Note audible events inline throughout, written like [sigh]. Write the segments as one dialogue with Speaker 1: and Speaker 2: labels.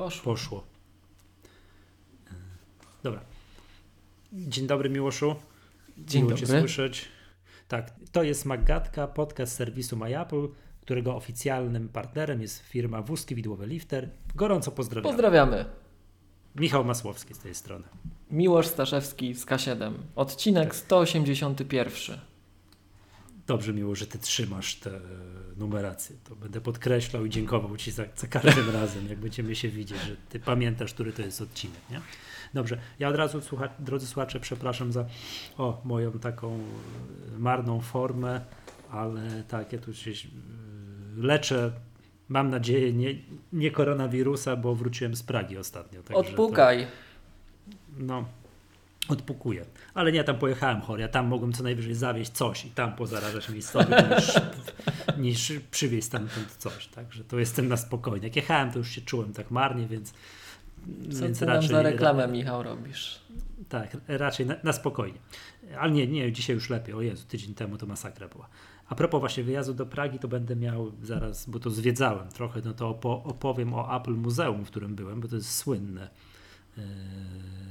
Speaker 1: Poszło.
Speaker 2: Poszło. Dobra. Dzień dobry, Miłoszu.
Speaker 1: Dzień
Speaker 2: Miło
Speaker 1: dobry.
Speaker 2: Cię słyszeć. Tak, to jest Maggatka, podcast serwisu MyApple, którego oficjalnym partnerem jest firma Wózki Widłowe Lifter. Gorąco pozdrawiam.
Speaker 1: Pozdrawiamy.
Speaker 2: Michał Masłowski z tej strony.
Speaker 1: Miłosz Staszewski z K7. Odcinek 181.
Speaker 2: Dobrze, miło, że ty trzymasz te numeracje. To będę podkreślał i dziękował ci za, za każdym [laughs] razem, jak będziemy się widzieć, że ty pamiętasz, który to jest odcinek. Nie? Dobrze, ja od razu, słucha, drodzy słuchacze, przepraszam za o, moją taką marną formę, ale tak, ja tu się e, leczę. Mam nadzieję, nie, nie koronawirusa, bo wróciłem z Pragi ostatnio. także to-
Speaker 1: Odpukaj.
Speaker 2: no, odpukuję. Ale nie, ja tam pojechałem chory, ja tam mogłem co najwyżej zawieźć coś i tam pozarażać miejscowych niż, [laughs] niż przywieźć stamtąd coś. Także to jestem na spokojnie. Jak jechałem, to już się czułem tak marnie, więc,
Speaker 1: Co
Speaker 2: więc
Speaker 1: ty nam
Speaker 2: raczej,
Speaker 1: za reklamę, Michał, robisz?
Speaker 2: tak, raczej na, na spokojnie. Ale nie, nie, dzisiaj już lepiej. O Jezu, tydzień temu to masakra była. A propos właśnie wyjazdu do Pragi, to będę miał zaraz, bo to zwiedzałem trochę, no to opo- opowiem o Apple Muzeum, w którym byłem, bo to jest słynne,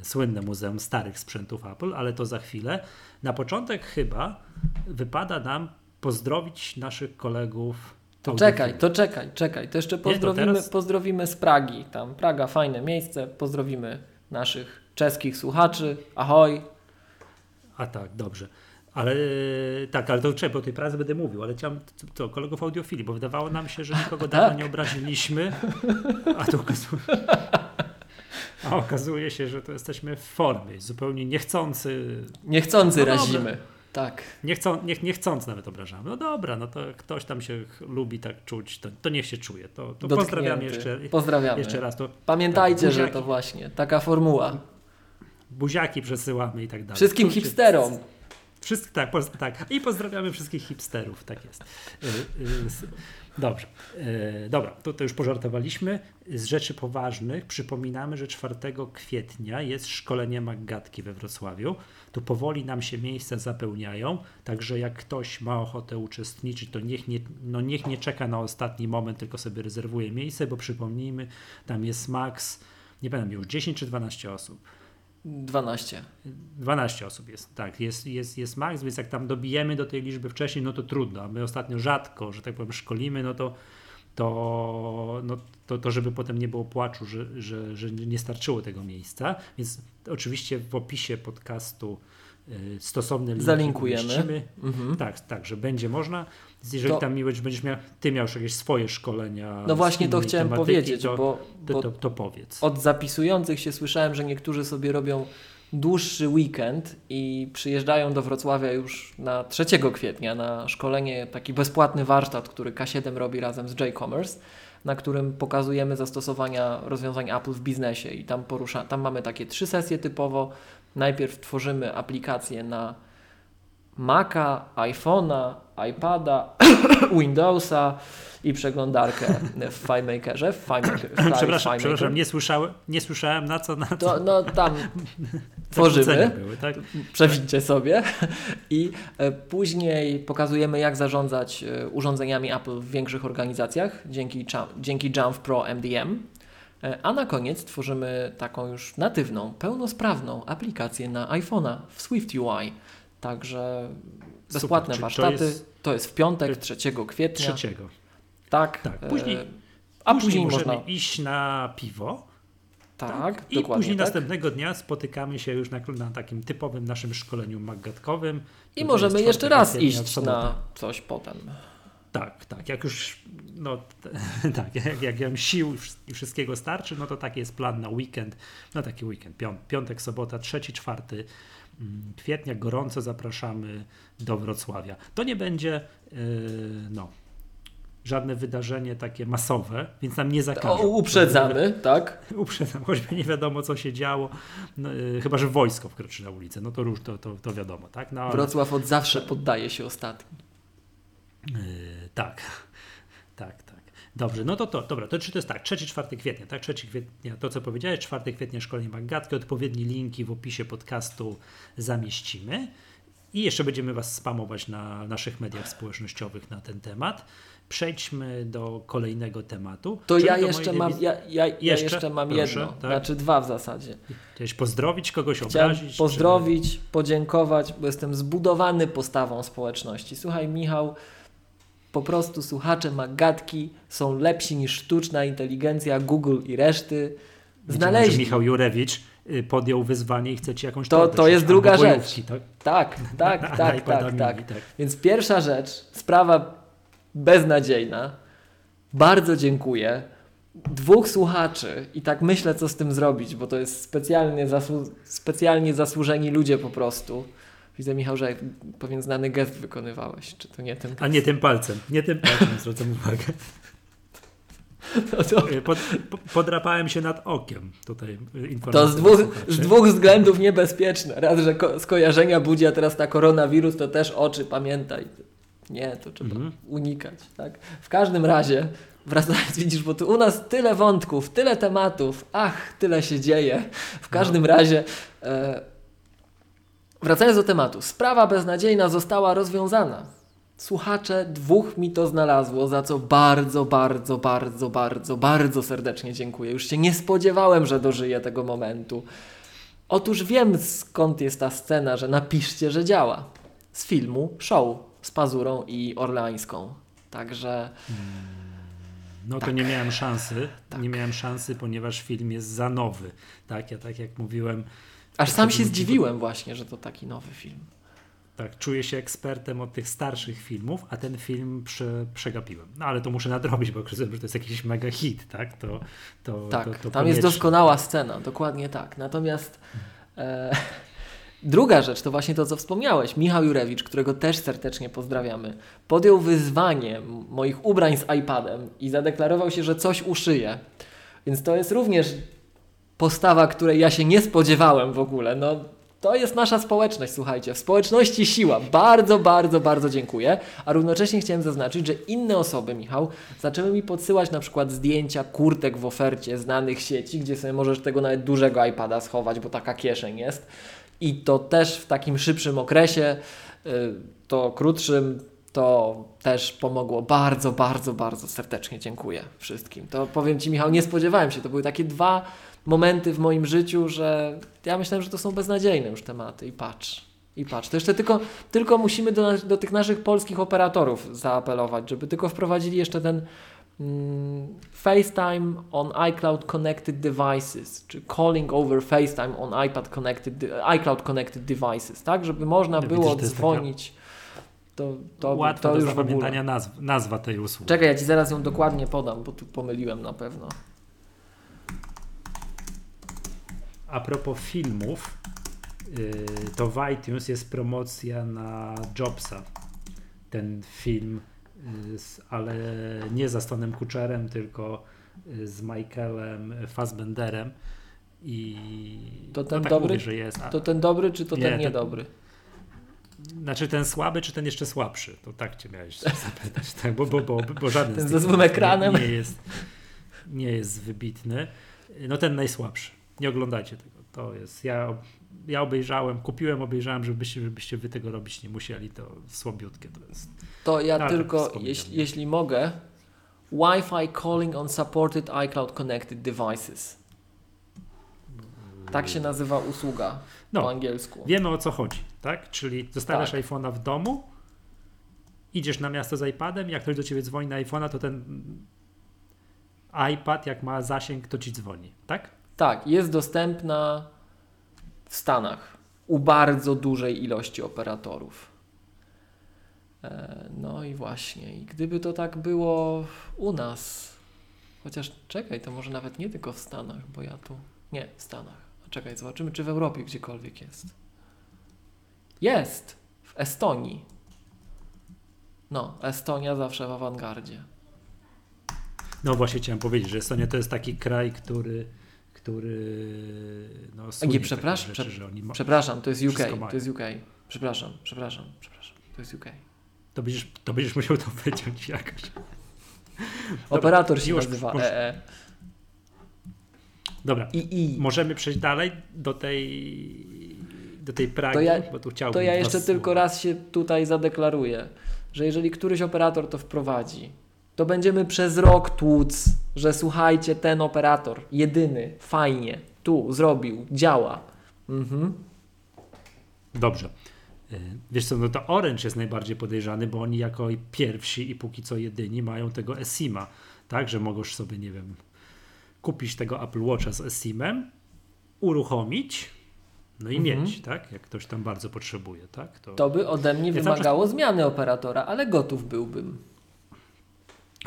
Speaker 2: słynne muzeum starych sprzętów Apple, ale to za chwilę. Na początek chyba wypada nam pozdrowić naszych kolegów.
Speaker 1: To czekaj, to czekaj, czekaj. To jeszcze
Speaker 2: to
Speaker 1: pozdrowimy,
Speaker 2: teraz-
Speaker 1: pozdrowimy z Pragi. Tam Praga, fajne miejsce. Pozdrowimy naszych czeskich słuchaczy. Ahoj.
Speaker 2: A tak, dobrze. Ale tak, ale to czekaj, bo o tej pracy będę mówił, ale chciałem to, to kolegów audiofili, bo wydawało nam się, że nikogo dawno [laughs]
Speaker 1: tak.
Speaker 2: nie obraziliśmy, a to okazuje, a okazuje się, że to jesteśmy w formie, zupełnie niechcący,
Speaker 1: Niechcący
Speaker 2: No
Speaker 1: razimy. Tak.
Speaker 2: niechcą, niech, niechcąc nawet obrażamy. No dobra, no to ktoś tam się lubi tak czuć, to, to niech się czuje. To, to pozdrawiam
Speaker 1: Dotknięty.
Speaker 2: jeszcze,
Speaker 1: Pozdrawiamy.
Speaker 2: jeszcze raz. To
Speaker 1: Pamiętajcie,
Speaker 2: Tak,
Speaker 1: że to właśnie taka formuła.
Speaker 2: buziaki przesyłamy i tak dalej.
Speaker 1: Wszystkim
Speaker 2: Czujcie-
Speaker 1: hipsterom.
Speaker 2: Wszystkich, tak, tak. I pozdrawiamy wszystkich hipsterów, tak jest. Dobrze. Y, Dobra, to, to już pożartowaliśmy. Z rzeczy poważnych przypominamy, że 4 kwietnia jest szkolenie Maggatki we Wrocławiu. Tu powoli nam się miejsca zapełniają, także jak ktoś ma ochotę uczestniczyć, to niech nie, no niech nie czeka na ostatni moment, tylko sobie rezerwuje miejsce, bo przypomnijmy, tam jest maks, nie pamiętam już, 10 czy 12 osób.
Speaker 1: 12.
Speaker 2: 12 osób jest, tak, jest, jest, jest maks, więc jak tam dobijemy do tej liczby wcześniej, no to trudno, a my ostatnio rzadko, że tak powiem, szkolimy, no to, to, no, to, to żeby potem nie było płaczu, że, że, że nie starczyło tego miejsca, więc oczywiście w opisie podcastu stosowne linki
Speaker 1: Zalinkujemy.
Speaker 2: umieścimy.
Speaker 1: Mhm.
Speaker 2: Tak, tak, że będzie można. Jeżeli
Speaker 1: To-
Speaker 2: tam miłość będziesz miał, ty miał już jakieś swoje szkolenia.
Speaker 1: No właśnie to chciałem
Speaker 2: tematyki,
Speaker 1: powiedzieć,
Speaker 2: to,
Speaker 1: bo,
Speaker 2: to,
Speaker 1: bo
Speaker 2: to, to powiedz.
Speaker 1: od zapisujących się słyszałem, że niektórzy sobie robią dłuższy weekend i przyjeżdżają do Wrocławia już na 3 kwietnia na szkolenie, taki bezpłatny warsztat, który K7 robi razem z J-Commerce, na którym pokazujemy zastosowania rozwiązań Apple w biznesie i tam, porusza, tam mamy takie trzy sesje typowo. Najpierw tworzymy aplikację na Maca, iPhone'a, iPada, [coughs] Windowsa i przeglądarkę w FileMakerze. W FileMaker, [coughs]
Speaker 2: Przepraszam,
Speaker 1: FileMaker.
Speaker 2: przepraszam, nie słyszałem, nie słyszałem na co, na co
Speaker 1: To, no tam [laughs] tworzymy,
Speaker 2: były, tak?
Speaker 1: przewidźcie sobie i e, później pokazujemy jak zarządzać e, urządzeniami Apple w większych organizacjach dzięki, dzięki Jamf Pro MDM. E, A na koniec tworzymy taką już natywną, pełnosprawną aplikację na iPhone'a w Swift UI. Także bezpłatne
Speaker 2: Super, czyli to
Speaker 1: warsztaty.
Speaker 2: jest-
Speaker 1: To jest w piątek, 3 kwietnia.
Speaker 2: Trzeciego.
Speaker 1: Tak.
Speaker 2: Tak,
Speaker 1: e,
Speaker 2: później-
Speaker 1: A
Speaker 2: Później
Speaker 1: później
Speaker 2: możemy
Speaker 1: można.
Speaker 2: iść na piwo
Speaker 1: Tak,
Speaker 2: i
Speaker 1: dokładnie.
Speaker 2: później
Speaker 1: tak.
Speaker 2: następnego dnia spotykamy się już na, na takim typowym naszym szkoleniu maggatkowym.
Speaker 1: I możemy jeszcze
Speaker 2: 4
Speaker 1: raz iść na coś potem.
Speaker 2: Tak, tak, jak już no, [laughs] tak, jak, jak nam sił i wszystkiego starczy, no to taki jest plan na weekend, na taki weekend, pią- piątek, sobota, trzeci, czwarty mm, kwietnia, gorąco zapraszamy do Wrocławia. To nie będzie, yy, no, żadne wydarzenie takie masowe, więc nam nie
Speaker 1: O,
Speaker 2: zakażą.
Speaker 1: uprzedzamy, tak? [laughs]
Speaker 2: Uprzedzam, choćby nie wiadomo, co się działo, no, yy, chyba, że wojsko wkroczy na ulicę, no to róż, to, to, to wiadomo, tak? No,
Speaker 1: Wrocław od zawsze poddaje się ostatni.
Speaker 2: Yy, tak, [laughs] tak, tak. Dobrze, no to to, dobra, to czy to jest tak, 3-4 kwietnia, tak, 3 kwietnia, to co powiedziałeś, 4 kwietnia szkolenie Maggatki, odpowiednie linki w opisie podcastu zamieścimy I jeszcze będziemy Was spamować na naszych mediach społecznościowych na ten temat. Przejdźmy do kolejnego tematu.
Speaker 1: To ja jeszcze, mam,
Speaker 2: dewiz-
Speaker 1: ja, ja, ja
Speaker 2: Jeszcze?
Speaker 1: jeszcze mam
Speaker 2: Proszę,
Speaker 1: jedno,
Speaker 2: tak.
Speaker 1: znaczy dwa w zasadzie.
Speaker 2: Chciałeś pozdrowić kogoś,
Speaker 1: Chciałem
Speaker 2: obrazić?
Speaker 1: pozdrowić, podziękować, bo jestem zbudowany postawą społeczności. Słuchaj, Michał, po prostu słuchacze Magatki są lepsi niż sztuczna inteligencja Google i reszty.
Speaker 2: Widzimy,
Speaker 1: Znaleźli.
Speaker 2: Że Michał Jurewicz y, podjął wyzwanie i chce Ci jakąś
Speaker 1: To- to jest druga
Speaker 2: albo
Speaker 1: rzecz.
Speaker 2: bojówki, Tak?
Speaker 1: Tak, tak, [laughs] tak, tak, tak.
Speaker 2: tak.
Speaker 1: Więc pierwsza rzecz, sprawa beznadziejna. Bardzo dziękuję. Dwóch słuchaczy i tak myślę, co z tym zrobić, bo to jest specjalnie, zasłu- specjalnie zasłużeni ludzie po prostu. Widzę, Michał, że pewien znany gest wykonywałeś. Czy to nie ten gest?
Speaker 2: A nie tym palcem. Nie tym palcem, [laughs] zwracam uwagę.
Speaker 1: No to,
Speaker 2: Pod, po- podrapałem się nad okiem. Tutaj
Speaker 1: to z, dwóch, z dwóch względów niebezpieczne. Raz, że ko- skojarzenia budzi, a teraz ta koronawirus, to też oczy, pamiętaj. Nie, to trzeba
Speaker 2: Mhm.
Speaker 1: unikać. Tak? W każdym razie, wracając, widzisz, bo tu u nas tyle wątków, tyle tematów, ach, tyle się dzieje. W każdym razie, e, wracając do tematu, sprawa beznadziejna została rozwiązana. Słuchacze dwóch mi to znalazło, za co bardzo, bardzo, bardzo, bardzo, bardzo serdecznie dziękuję. Już się nie spodziewałem, że dożyję tego momentu. Otóż wiem skąd jest ta scena, że napiszcie, że działa. Z filmu Show z Pazurą i Orleańską. Także
Speaker 2: No to
Speaker 1: Tak.
Speaker 2: nie miałem szansy.
Speaker 1: Tak.
Speaker 2: Nie miałem szansy, ponieważ film jest za nowy. Tak, ja tak jak mówiłem,
Speaker 1: aż sam się zdziwiłem właśnie, że to taki nowy film.
Speaker 2: tak, czuję się ekspertem od tych starszych filmów, a ten film prze, przegapiłem. No ale to muszę nadrobić, bo rozumiem, że to jest jakiś mega hit, tak? To, to,
Speaker 1: Tak,
Speaker 2: to, to
Speaker 1: tam
Speaker 2: koniecznie.
Speaker 1: jest doskonała scena, dokładnie tak. Natomiast e, [laughs] druga rzecz to właśnie to, co wspomniałeś. Michał Jurewicz, którego też serdecznie pozdrawiamy, podjął wyzwanie moich ubrań z iPadem i zadeklarował się, że coś uszyje. Więc to jest również postawa, której ja się nie spodziewałem w ogóle. No, to jest nasza społeczność, słuchajcie. W społeczności siła. Bardzo, bardzo, bardzo dziękuję. A równocześnie chciałem zaznaczyć, że inne osoby, Michał, zaczęły mi podsyłać na przykład zdjęcia kurtek w ofercie znanych sieci, gdzie sobie możesz tego nawet dużego iPada schować, bo taka kieszeń jest. I to też w takim szybszym okresie, y, to krótszym, to też pomogło. Bardzo, bardzo, bardzo serdecznie dziękuję wszystkim. To powiem Ci, Michał, nie spodziewałem się. To były takie dwa momenty w moim życiu, że ja myślałem, że to są beznadziejne już tematy i patrz. I patrz, to jeszcze tylko, tylko musimy do, do tych naszych polskich operatorów zaapelować, żeby tylko wprowadzili jeszcze ten mm, FaceTime on iCloud Connected Devices, czy calling over FaceTime on iPad connected, iCloud Connected Devices, tak? Żeby można
Speaker 2: widzisz,
Speaker 1: było
Speaker 2: taka
Speaker 1: dzwonić. To, to,
Speaker 2: Łatwa
Speaker 1: to
Speaker 2: do
Speaker 1: już
Speaker 2: zapamiętania nazw, nazwa tej usługi.
Speaker 1: Czekaj, ja Ci zaraz ją dokładnie podam, bo tu pomyliłem na pewno.
Speaker 2: A propos filmów, yy, to w iTunes jest promocja na Jobsa. Ten film, z, ale nie za Stonem Kutcherem, tylko yy, z Michaelem Fassbenderem. I
Speaker 1: To ten
Speaker 2: no tak
Speaker 1: dobry?
Speaker 2: Mówię, że jest. A,
Speaker 1: To ten dobry, czy to
Speaker 2: Nie,
Speaker 1: ten
Speaker 2: ten-
Speaker 1: niedobry?
Speaker 2: Znaczy ten słaby, czy ten jeszcze słabszy? To tak cię miałeś [laughs] zapytać, tak? bo, bo, bo, bo żaden
Speaker 1: Ten
Speaker 2: z
Speaker 1: ze złym ekranem?
Speaker 2: Nie, nie, jest, nie jest wybitny. No ten najsłabszy. Nie oglądajcie tego. To jest. Ja, ja obejrzałem, kupiłem, obejrzałem, żebyście, żebyście wy tego robić nie musieli. To słabiutkie to jest.
Speaker 1: To ja tylko, jeśli, jeśli mogę, Wi-Fi calling on supported iCloud connected devices. Tak się nazywa usługa
Speaker 2: No,
Speaker 1: po angielsku.
Speaker 2: Wiemy o co chodzi, tak? Czyli zostawiasz
Speaker 1: Tak.
Speaker 2: iPhone'a w domu, idziesz na miasto z iPadem, jak ktoś do ciebie dzwoni na iPhone'a, to ten iPad, jak ma zasięg, to ci dzwoni, tak?
Speaker 1: Tak, jest dostępna w Stanach u bardzo dużej ilości operatorów. E, No i właśnie, i gdyby to tak było u nas, chociaż czekaj, to może nawet nie tylko w Stanach, bo ja tu. Nie, w Stanach. Czekaj, zobaczymy, czy w Europie gdziekolwiek jest. Jest! W Estonii. No, Estonia zawsze w awangardzie.
Speaker 2: No właśnie chciałem powiedzieć, że Estonia to jest taki kraj, który który no, słynie rzeczy, że oni
Speaker 1: Przepraszam, to jest UK. To jest UK. Przepraszam, przepraszam, przepraszam. To jest UK.
Speaker 2: to, będziesz, to będziesz musiał to wyciąć jakoś.
Speaker 1: Operator się
Speaker 2: już,
Speaker 1: nazywa
Speaker 2: może-
Speaker 1: EE.
Speaker 2: Dobra,
Speaker 1: II.
Speaker 2: możemy przejść dalej do tej do tej Pragi,
Speaker 1: To ja-
Speaker 2: bo tu chciałbym
Speaker 1: To ja jeszcze tylko raz się tutaj zadeklaruję, że jeżeli któryś operator to wprowadzi, to będziemy przez rok tłuc, że słuchajcie, ten operator, jedyny, fajnie, tu zrobił, działa. Mhm.
Speaker 2: Dobrze. Y, Wiesz co, no to Orange jest najbardziej podejrzany, bo oni jako pierwsi i póki co jedyni mają tego eSIM-a, tak, że możesz sobie, nie wiem, kupić tego Apple Watcha z eSIM-em, uruchomić, no i
Speaker 1: Mhm.
Speaker 2: mieć, tak, jak ktoś tam bardzo potrzebuje, tak, to,
Speaker 1: To by ode mnie
Speaker 2: Ja
Speaker 1: wymagało zmiany operatora, ale gotów byłbym.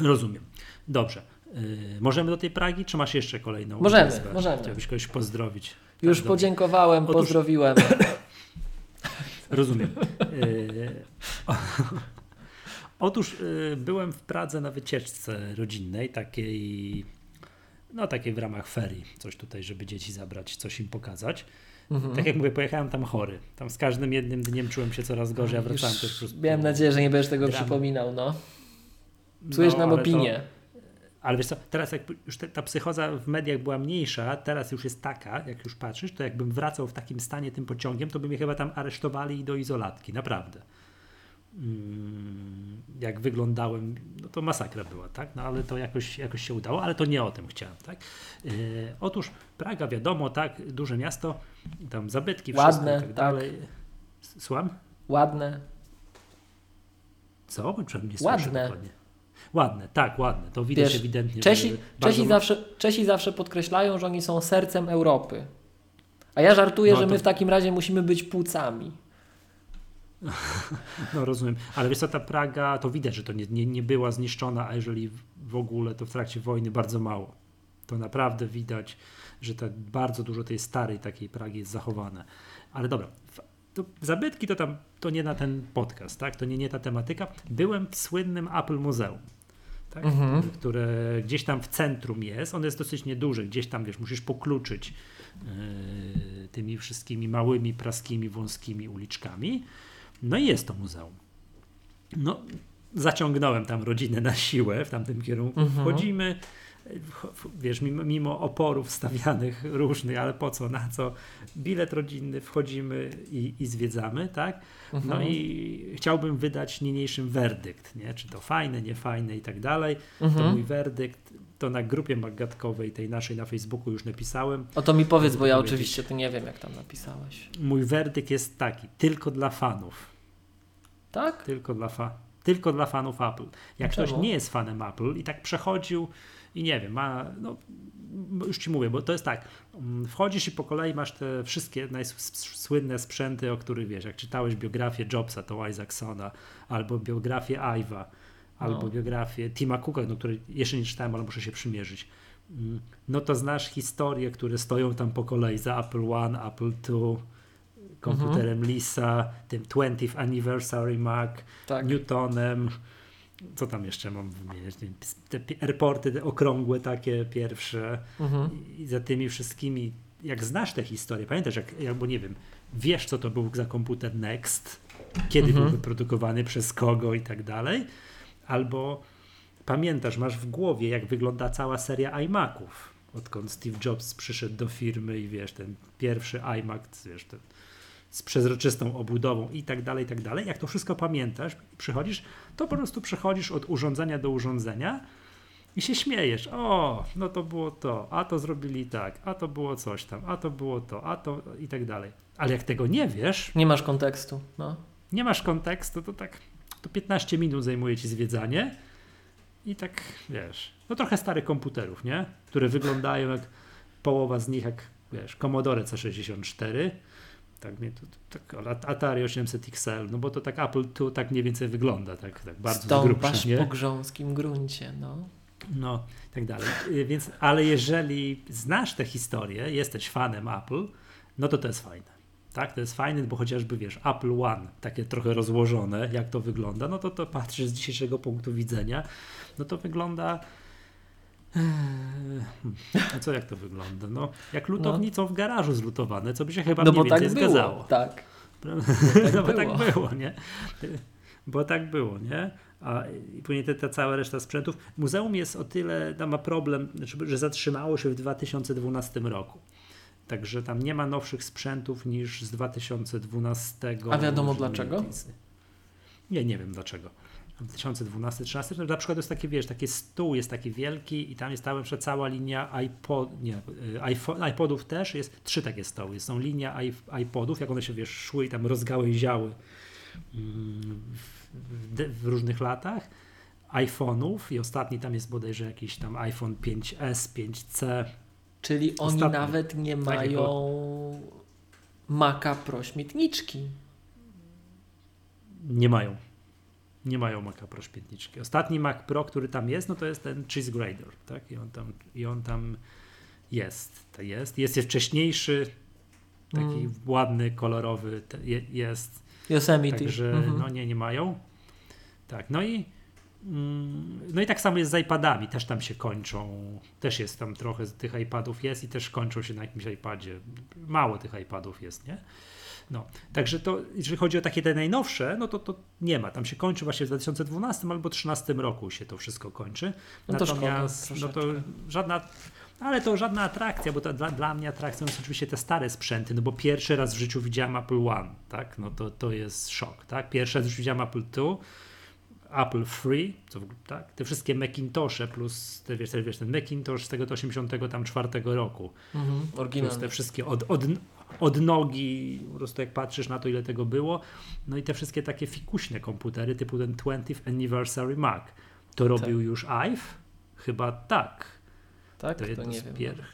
Speaker 2: rozumiem. Dobrze. Y, możemy do tej Pragi, czy masz jeszcze kolejną?
Speaker 1: Możemy, możemy.
Speaker 2: Chciałbyś kogoś pozdrowić.
Speaker 1: Już
Speaker 2: Tak,
Speaker 1: podziękowałem,
Speaker 2: Otóż-
Speaker 1: pozdrowiłem. [laughs]
Speaker 2: Rozumiem. Y, [laughs] Otóż y, byłem w Pradze na wycieczce rodzinnej, takiej, no takiej w ramach ferii, coś tutaj, żeby dzieci zabrać, coś im pokazać.
Speaker 1: Mhm.
Speaker 2: Tak jak mówię, pojechałem tam chory. Tam z każdym jednym dniem czułem się coraz gorzej, a wracałem
Speaker 1: Już
Speaker 2: też po prostu.
Speaker 1: Miałem nadzieję, że nie będziesz tego
Speaker 2: Drama.
Speaker 1: przypominał, no. Czujesz
Speaker 2: No,
Speaker 1: nam opinię.
Speaker 2: To, ale wiesz co, teraz jak już te, ta psychoza w mediach była mniejsza, teraz już jest taka, jak już patrzysz, to jakbym wracał w takim stanie tym pociągiem, to by mnie chyba tam aresztowali i do izolatki, naprawdę. Mm, jak wyglądałem, no to masakra była, tak? No ale to jakoś, jakoś się udało, ale to nie o tym chciałem, tak? Yy, otóż Praga, wiadomo, tak, duże miasto, tam zabytki,
Speaker 1: Ładne,
Speaker 2: wszystko i tak
Speaker 1: tak.
Speaker 2: dalej. Słucham?
Speaker 1: Ładne.
Speaker 2: Co? Słyszę
Speaker 1: Ładne.
Speaker 2: dokładnie. Ładne, tak, ładne. To widać
Speaker 1: Wiesz,
Speaker 2: ewidentnie.
Speaker 1: Czesi, Czesi, zawsze, Czesi zawsze podkreślają, że oni są sercem Europy. A ja żartuję,
Speaker 2: No
Speaker 1: że
Speaker 2: to-
Speaker 1: my w takim razie musimy być płucami. [laughs]
Speaker 2: No rozumiem, ale wiesz co, ta Praga, to widać, że to nie, nie, nie była zniszczona, a jeżeli w- ogóle, to w trakcie wojny bardzo mało. To naprawdę widać, że tak bardzo dużo tej starej takiej Pragi jest zachowane. Ale dobra, to zabytki to tam, to nie na ten podcast, tak? To nie, nie ta tematyka. Byłem w słynnym Apple Muzeum. Tak?
Speaker 1: Mhm.
Speaker 2: które gdzieś tam w centrum jest. On jest dosyć nieduży, gdzieś tam wiesz, musisz pokluczyć yy, tymi wszystkimi małymi, praskimi, wąskimi uliczkami. No i jest to muzeum. No, zaciągnąłem tam rodzinę na siłę w tamtym kierunku.
Speaker 1: Mhm.
Speaker 2: Wchodzimy, wiesz, mimo, mimo oporów stawianych różnych, ale po co, na co, bilet rodzinny, wchodzimy i, i zwiedzamy, tak? No
Speaker 1: Mhm.
Speaker 2: i chciałbym wydać niniejszym werdykt, nie? czy to fajne, niefajne i tak dalej. To
Speaker 1: Mhm.
Speaker 2: mój werdykt, to na grupie magatkowej, tej naszej na Facebooku już napisałem.
Speaker 1: O to mi powiedz, bo ja
Speaker 2: Powiedzieć.
Speaker 1: oczywiście to nie wiem, jak tam napisałeś.
Speaker 2: Mój werdykt jest taki, tylko dla fanów.
Speaker 1: Tak?
Speaker 2: Tylko dla, fa tylko dla fanów Apple. Jak
Speaker 1: Czemu?
Speaker 2: ktoś nie jest fanem Apple i tak przechodził i nie wiem, ma, no, już ci mówię, bo to jest tak, wchodzisz i po kolei masz te wszystkie najsłynne sprzęty, o których wiesz, jak czytałeś biografię Jobsa, to Isaacsona, albo biografię Iva, albo
Speaker 1: No.
Speaker 2: biografię Tima Cooka, no, której jeszcze nie czytałem, ale muszę się przymierzyć. Mm, No to znasz historie, które stoją tam po kolei za Apple One, Apple II, komputerem Lisa, tym 20th Anniversary Mac,
Speaker 1: Tak.
Speaker 2: Newtonem. Co tam jeszcze mam wymieniać? Te airporty te okrągłe takie pierwsze
Speaker 1: Mhm.
Speaker 2: i za tymi wszystkimi, jak znasz tę historię, pamiętasz, jak, albo nie wiem, wiesz co to był za komputer Next, kiedy
Speaker 1: Mhm.
Speaker 2: był wyprodukowany, przez kogo i tak dalej, albo pamiętasz, masz w głowie, jak wygląda cała seria iMaców, odkąd Steve Jobs przyszedł do firmy i wiesz, ten pierwszy iMac, wiesz, ten z przezroczystą obudową i tak dalej, i tak dalej. Jak to wszystko pamiętasz i przychodzisz, to po prostu przechodzisz od urządzenia do urządzenia i się śmiejesz. O, no to było to, a to zrobili tak, a to było coś tam, a to było to, a to i tak dalej. Ale jak tego nie wiesz,
Speaker 1: Nie masz kontekstu. No.
Speaker 2: nie masz kontekstu, to tak to 15 minut zajmuje ci zwiedzanie i tak, wiesz, no trochę starych komputerów, nie? Które wyglądają jak połowa z nich jak, wiesz, Commodore C64, tak, nie, to, tak Atari 800 XL, no bo to tak Apple II tak mniej więcej wygląda, tak, tak bardzo grubsza,
Speaker 1: Stąpasz
Speaker 2: nie?
Speaker 1: po grząskim gruncie, no.
Speaker 2: No, i tak dalej. Y, Więc, ale jeżeli znasz tę historię, jesteś fanem Apple, no to to jest fajne. Tak, to jest fajne, bo chociażby wiesz, Apple One, takie trochę rozłożone, jak to wygląda, no to to patrzysz z dzisiejszego punktu widzenia, no to wygląda. A co jak to wygląda? No, jak lutownicą w garażu zlutowane, co by się chyba
Speaker 1: No
Speaker 2: mniej
Speaker 1: bo tak
Speaker 2: więcej
Speaker 1: było.
Speaker 2: zgadzało.
Speaker 1: Tak. [laughs]
Speaker 2: no bo
Speaker 1: było.
Speaker 2: tak było, nie? Bo tak było, nie? A i później te, ta cała reszta sprzętów. Muzeum jest o tyle, tam ma problem, że zatrzymało się w 2012 roku. Także tam nie ma nowszych sprzętów niż z 2012.
Speaker 1: A wiadomo dlaczego?
Speaker 2: Nie, nie wiem dlaczego. 2012, 13, na przykład jest takie, wiesz, taki stół jest taki wielki i tam jest tam cała linia iPod, nie, iPhone, iPodów też, jest trzy takie stoły. Są linia iPodów, jak one się, wiesz, szły i tam rozgałęziały mm, w, w różnych latach. iPhone'ów i ostatni tam jest bodajże jakiś tam iPhone 5S, 5C.
Speaker 1: Czyli oni ostatni. nawet nie mają Maca Pro śmietniczki.
Speaker 2: Nie mają nie mają Maca Pro śmietniczki. Ostatni Mac Pro, który tam jest, no to jest ten Cheese Grader, tak? I on tam, i on tam jest. To jest. Jest, jest wcześniejszy, taki mm. ładny, kolorowy, jest.
Speaker 1: Yosemite.
Speaker 2: Także mm -hmm. no nie, nie mają. Tak, no i mm, no i tak samo jest z iPadami, też tam się kończą, też jest tam trochę tych iPadów jest i też kończą się na jakimś iPadzie. Mało tych iPadów jest, nie? No, także to, jeżeli chodzi o takie te najnowsze, no to, to nie ma. Tam się kończy właśnie w 2012 albo 2013 roku się to wszystko kończy.
Speaker 1: No Natomiast
Speaker 2: to szkoda, no to żadna ale to żadna atrakcja, bo to dla, dla mnie atrakcją są oczywiście te stare sprzęty, no bo pierwszy raz w życiu widziałem Apple One, tak, no to, to jest szok, tak, pierwszy raz już widziałem Apple Two, Apple Free, co w, tak, te wszystkie Macintoshe plus, te, wiesz, wiesz, ten Macintosh z tego 84 roku,
Speaker 1: mhm,
Speaker 2: plus te wszystkie od, od, od nogi, po prostu jak patrzysz na to, ile tego było. No i te wszystkie takie fikuśne komputery, typu ten 20th Anniversary Mac. To robił tak. już Ive? Chyba tak.
Speaker 1: Tak, to, to nie wiem. Pier...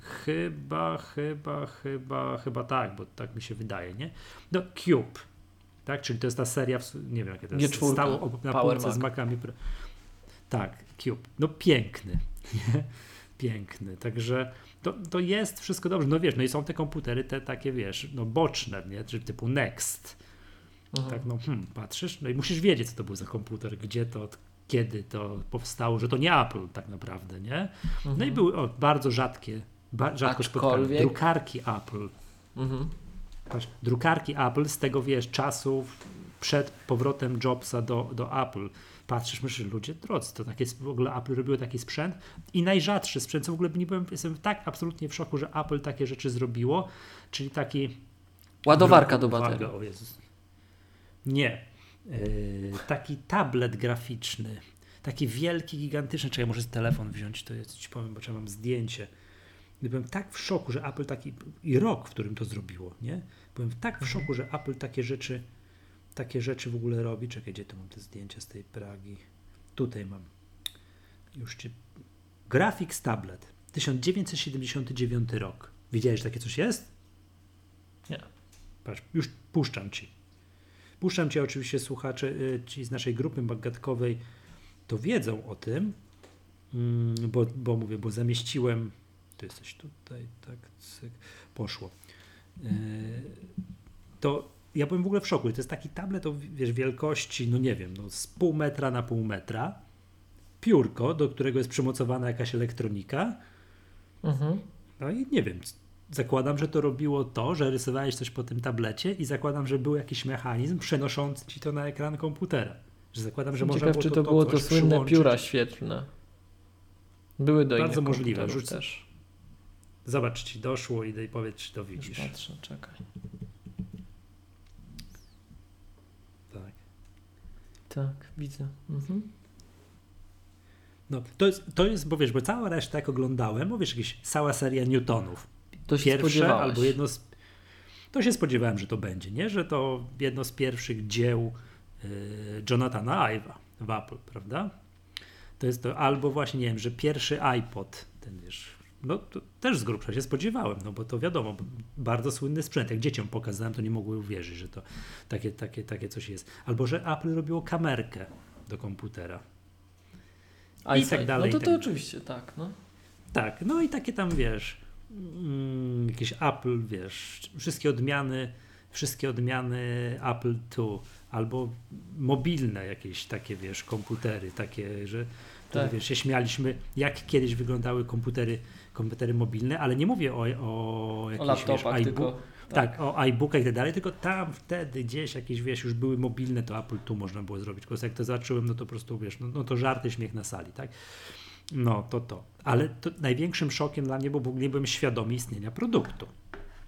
Speaker 2: Chyba, chyba, chyba, chyba tak, bo tak mi się wydaje, nie? No, Cube, tak? Czyli to jest ta seria, nie wiem jakie to jest,
Speaker 1: stało
Speaker 2: na półce z Macami. Tak, Cube. No piękny, [laughs] piękny, także to, to jest wszystko dobrze. No wiesz, no i są te komputery te takie, wiesz, no boczne, nie? Czyli typu Next. Mhm. Tak, no hmm, patrzysz, no i musisz wiedzieć, co to był za komputer, gdzie to, kiedy to powstało, że to nie Apple tak naprawdę, nie? Mhm. No i mhm. były o, bardzo rzadkie, ba, rzadko spotkane drukarki Apple. Mhm. Patrz, drukarki Apple z tego, wiesz, czasów przed powrotem Jobsa do, do Apple patrzysz, myślisz, ludzie drodzy, to takie w ogóle Apple robiło taki sprzęt i najrzadszy sprzęt, co w ogóle nie byłem, jestem tak absolutnie w szoku, że Apple takie rzeczy zrobiło, czyli taki...
Speaker 1: Ładowarka do baterii.
Speaker 2: O Jezus. Nie. Yy, taki tablet graficzny, taki wielki, gigantyczny, czekaj, może telefon wziąć, to ja ci powiem, bo trzeba mam zdjęcie. Byłem tak w szoku, że Apple taki, i rok, w którym to zrobiło, nie? Byłem tak w szoku, że Apple takie rzeczy takie rzeczy w ogóle robi. Czekaj, gdzie tu mam te zdjęcia z tej Pragi? Tutaj mam. Już cię... Graphics Tablet. 1979 rok. Widziałeś, że takie coś jest?
Speaker 1: Nie.
Speaker 2: Patrz, już puszczam ci. Puszczam ci oczywiście słuchacze, y, ci z naszej grupy bagatkowej to wiedzą o tym, mm, bo, bo mówię, bo zamieściłem, to jesteś tutaj, tak, cyk, poszło. Y, to ja byłem w ogóle w szoku. To jest taki tablet o wiesz, wielkości, no nie wiem, no z pół metra na pół metra, piórko, do którego jest przymocowana jakaś elektronika. Mhm. No i nie wiem, zakładam, że to robiło to, że rysowałeś coś po tym tablecie i zakładam, że był jakiś mechanizm przenoszący ci to na ekran komputera. Że zakładam, że
Speaker 1: można było czy to, to było to słynne przyłączyć. pióra świetlne. Były do
Speaker 2: Bardzo możliwe. Rzuć też. Zobacz, ci doszło i powiedz, czy to widzisz.
Speaker 1: Już patrzę, czekaj. Tak, widzę. Mhm.
Speaker 2: No, to jest, to jest, bo wiesz, bo cała reszta, jak oglądałem, bo wiesz, jakieś cała seria Newtonów.
Speaker 1: To się Pierwsze
Speaker 2: albo jedno z. To się spodziewałem, że to będzie, nie? Że to jedno z pierwszych dzieł y, Jonathana Ive'a w Apple, prawda? To jest to albo właśnie, nie wiem, że pierwszy iPod, ten wiesz, no też z grubsza się spodziewałem, no bo to wiadomo, bardzo słynny sprzęt. Jak dzieciom pokazałem, to nie mogły uwierzyć, że to takie, takie, takie coś jest. Albo, że Apple robiło kamerkę do komputera.
Speaker 1: I tak dalej. No to, to tak. oczywiście, tak. No.
Speaker 2: Tak, no i takie tam, wiesz, mm, jakieś Apple, wiesz, wszystkie odmiany, wszystkie odmiany Apple II, albo mobilne jakieś takie, wiesz, komputery, takie, że tak. wiesz, się śmialiśmy, jak kiedyś wyglądały komputery komputery mobilne, ale nie mówię o, o jakichś, o
Speaker 1: laptopach, wiesz, tylko,
Speaker 2: tak. tak, o iBookach i tak dalej, tylko tam wtedy gdzieś jakieś, wiesz, już były mobilne, to Apple tu można było zrobić. Po jak to zacząłem, no to po prostu, wiesz, no, no to żarty, śmiech na sali, tak? No, to to. Ale to największym szokiem dla mnie był, bo nie byłem świadomy istnienia produktu.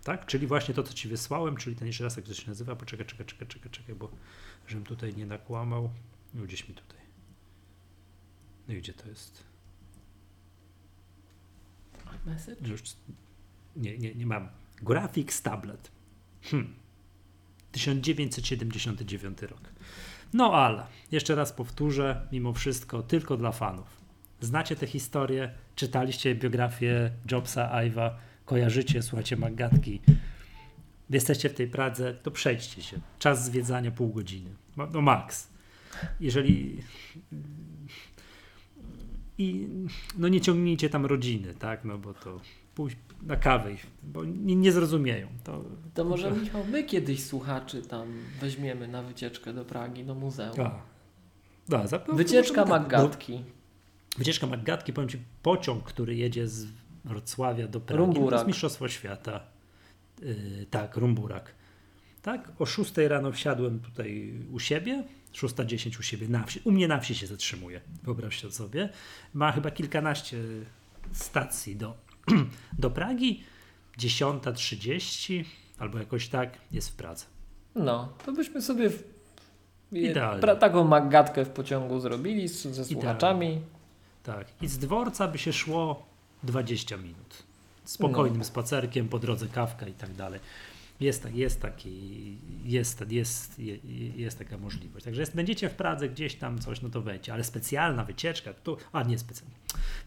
Speaker 2: Tak? Czyli właśnie to, co ci wysłałem, czyli ten jeszcze raz, jak to się nazywa, poczekaj, czekaj, czekaj, czekaj, czekaj, bo żebym tutaj nie nakłamał. No gdzieś mi tutaj. No i gdzie to jest?
Speaker 1: Message?
Speaker 2: Nie, nie, nie mam. Graphics Tablet. Hmm. 1979 rok. No ale, jeszcze raz powtórzę, mimo wszystko, tylko dla fanów. Znacie tę historię, czytaliście biografię Jobsa, Iva, kojarzycie, słuchacie Magatki. Jesteście w tej Pradze, to przejdźcie się. Czas zwiedzania pół godziny. No, no max. Jeżeli i no nie ciągnijcie tam rodziny, tak, no bo to pójść na kawę, bo nie, nie zrozumieją. To,
Speaker 1: To może Michał, my kiedyś słuchaczy tam weźmiemy na wycieczkę do Pragi, do muzeum.
Speaker 2: A. Da, za, no,
Speaker 1: Wycieczka
Speaker 2: może tak,
Speaker 1: Maggatki.
Speaker 2: bo Wycieczka Maggatki, powiem Ci, pociąg, który jedzie z Wrocławia do Pragi,
Speaker 1: Rumburak.
Speaker 2: to jest Mistrzostwo Świata. Yy, tak, Rumburak. Tak, o 6 rano wsiadłem tutaj u siebie, 6.10 u siebie na wsi. U mnie na wsi się zatrzymuje, wyobraźcie sobie. Ma chyba kilkanaście stacji do, [clears throat] do Pragi. 10.30 albo jakoś tak jest w Pradze.
Speaker 1: No, to byśmy sobie w...
Speaker 2: Idealnie.
Speaker 1: pra- taką magatkę w pociągu zrobili z, ze słuchaczami.
Speaker 2: Tak. I z dworca by się szło 20 minut. Spokojnym
Speaker 1: No.
Speaker 2: spacerkiem, po drodze kawka i tak dalej. Jest, tak, jest, taki, jest, jest, je- jest taka możliwość. Także jest, będziecie w Pradze gdzieś tam coś, no to wejdźcie. Ale specjalna wycieczka, tu, a nie specjalna.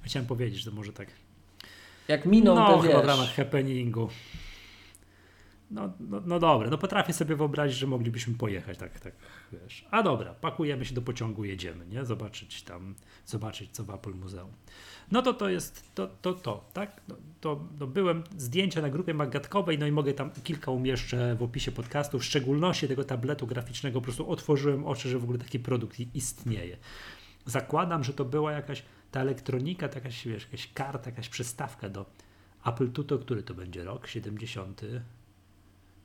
Speaker 2: Chciałem powiedzieć, że może tak
Speaker 1: Jak miną
Speaker 2: no,
Speaker 1: te
Speaker 2: chyba w
Speaker 1: wiesz.
Speaker 2: ramach happeningu. No, no, no dobra, no potrafię sobie wyobrazić, że moglibyśmy pojechać, tak, tak, wiesz. A dobra, pakujemy się do pociągu, jedziemy, nie? Zobaczyć tam, zobaczyć co w Apple Muzeum. No to to jest, to, to, to tak? No, to no byłem, zdjęcia na grupie magatkowej, no i mogę tam kilka umieszczę w opisie podcastu, w szczególności tego tabletu graficznego, po prostu otworzyłem oczy, że w ogóle taki produkt istnieje. Zakładam, że to była jakaś ta elektronika, jakaś, wiesz, jakaś karta, jakaś przystawka do Apple Tuto, który to będzie rok?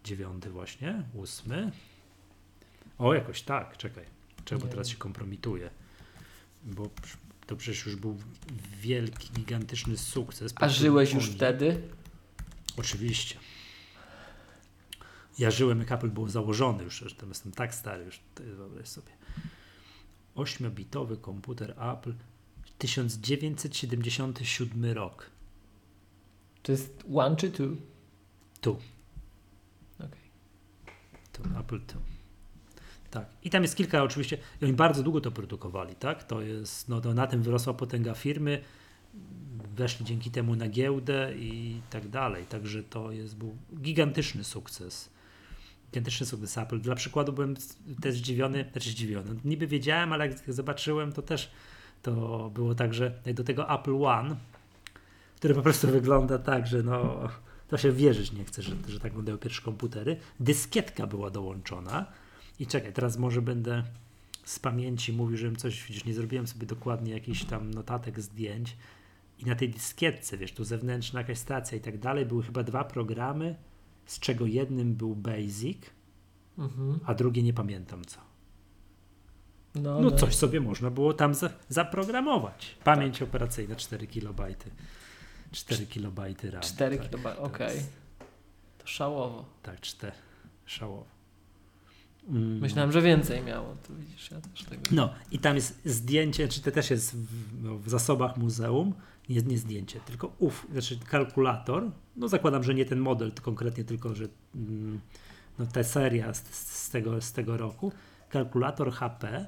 Speaker 2: 79 właśnie? 8? O, jakoś tak, czekaj. Czekaj, bo teraz się kompromituje. Bo to przecież już był wielki, gigantyczny sukces.
Speaker 1: A żyłeś już
Speaker 2: Oni-
Speaker 1: wtedy?
Speaker 2: Oczywiście. Ja żyłem, jak Apple był założony już, zresztą jestem tak stary, już to wyobraź sobie. 8-bitowy komputer Apple, 1977 rok.
Speaker 1: To jest one czy two?
Speaker 2: Tu,
Speaker 1: Okej.
Speaker 2: Tu, Apple tu. Tak. I tam jest kilka oczywiście, i oni bardzo długo to produkowali, tak? To jest, no to na tym wyrosła potęga firmy, weszli dzięki temu na giełdę i tak dalej. Także to jest, był gigantyczny sukces. Gigantyczny sukces Apple. Dla przykładu byłem też zdziwiony, znaczy zdziwiony. Niby wiedziałem, ale jak zobaczyłem, to też to było tak, że do tego Apple One, który po prostu wygląda tak, że no, to się wierzyć nie chce, że, że tak wyglądają pierwsze komputery. Dyskietka była dołączona. I czekaj, teraz może będę z pamięci mówił, żebym coś, widzisz, nie zrobiłem sobie dokładnie jakichś tam notatek, zdjęć. I na tej dyskietce, wiesz, tu zewnętrzna jakaś stacja i tak dalej, były chyba dwa programy, z czego jednym był Basic,
Speaker 1: Mhm.
Speaker 2: a drugie nie pamiętam co.
Speaker 1: No,
Speaker 2: No coś sobie można było tam za, zaprogramować. Pamięć
Speaker 1: Tak.
Speaker 2: operacyjna 4 KB. 4 KB RAM.
Speaker 1: 4
Speaker 2: tak,
Speaker 1: KB, okej.
Speaker 2: jest-
Speaker 1: To szałowo.
Speaker 2: Tak, 4. Szałowo. Mm.
Speaker 1: Myślałem, że więcej miało. To widzisz, ja też tego.
Speaker 2: No i tam jest zdjęcie, czy to też jest w, no, w zasobach muzeum, nie, nie zdjęcie, tylko ów, znaczy kalkulator, no zakładam, że nie ten model to konkretnie, tylko że mm, no, ta seria z, z, tego, z tego roku, kalkulator HP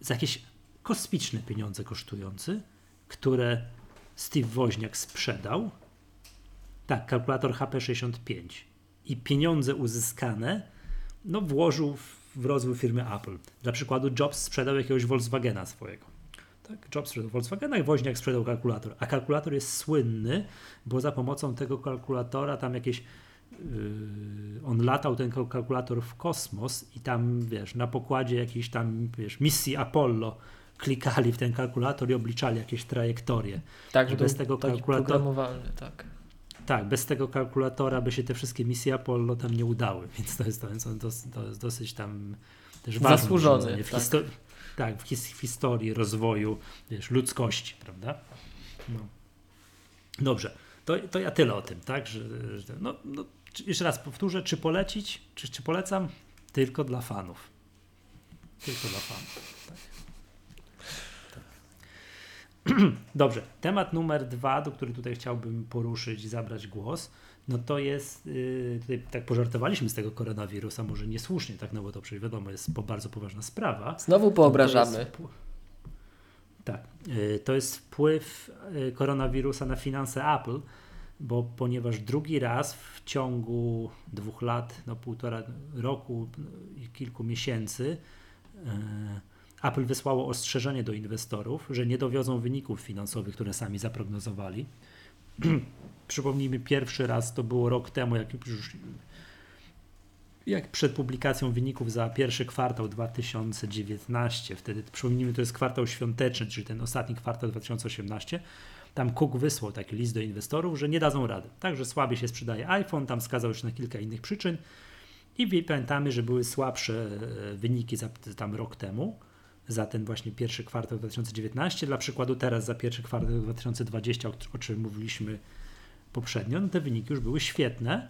Speaker 2: za jakieś kosmiczne pieniądze kosztujący, które Steve Woźniak sprzedał, tak, kalkulator HP 65 i pieniądze uzyskane no, włożył w- rozwój firmy Apple. Dla przykładu Jobs sprzedał jakiegoś Volkswagena swojego. Tak, Jobs sprzedał Volkswagena i Woźniak sprzedał kalkulator. A kalkulator jest słynny, bo za pomocą tego kalkulatora tam jakieś yy, on latał ten kal- kalkulator w kosmos i tam, wiesz, na pokładzie jakiejś tam, wiesz, misji Apollo klikali w ten kalkulator i obliczali jakieś trajektorie.
Speaker 1: Tak,
Speaker 2: I
Speaker 1: że
Speaker 2: bez tego kalkulatora-
Speaker 1: tak.
Speaker 2: Tak, bez tego kalkulatora by się te wszystkie misje Apollo tam nie udały, [laughs] więc to jest, to jest, to jest dosyć tam też ważne urządzenie w,
Speaker 1: tak.
Speaker 2: histo- tak, w his- w historii rozwoju wiesz, ludzkości, prawda? No. Dobrze, to, to ja tyle o tym, tak? Że, że, no, no, jeszcze raz powtórzę, czy polecić, czy, czy polecam? Tylko dla fanów. Tylko dla fanów. Tak. Tak. [clears throat] Dobrze, temat numer dwa, do który tutaj chciałbym poruszyć i zabrać głos, no to jest, yy, tutaj tak pożartowaliśmy z tego koronawirusa, może niesłusznie, tak, no bo to przecież wiadomo, jest po, bardzo poważna sprawa.
Speaker 1: Znowu
Speaker 2: To
Speaker 1: poobrażamy.
Speaker 2: wpł- Tak, y, to jest wpływ y, koronawirusa na finanse Apple, bo ponieważ drugi raz w ciągu dwóch lat, no półtora roku i kilku miesięcy y, Apple wysłało ostrzeżenie do inwestorów, że nie dowiozą wyników finansowych, które sami zaprognozowali. [clears throat] Przypomnijmy, pierwszy raz to było rok temu, jak już jak przed publikacją wyników za pierwszy kwartał 2019, wtedy przypomnijmy, to jest kwartał świąteczny, czyli ten ostatni kwartał 2018, tam Cook wysłał taki list do inwestorów, że nie dadzą rady. Także słabiej się sprzedaje iPhone, tam wskazał już na kilka innych przyczyn i pamiętamy, że były słabsze e, wyniki za tam rok temu, za ten właśnie pierwszy kwartał 2019. Dla przykładu teraz za pierwszy kwartał 2020, o, czym mówiliśmy poprzednio, no te wyniki już były świetne.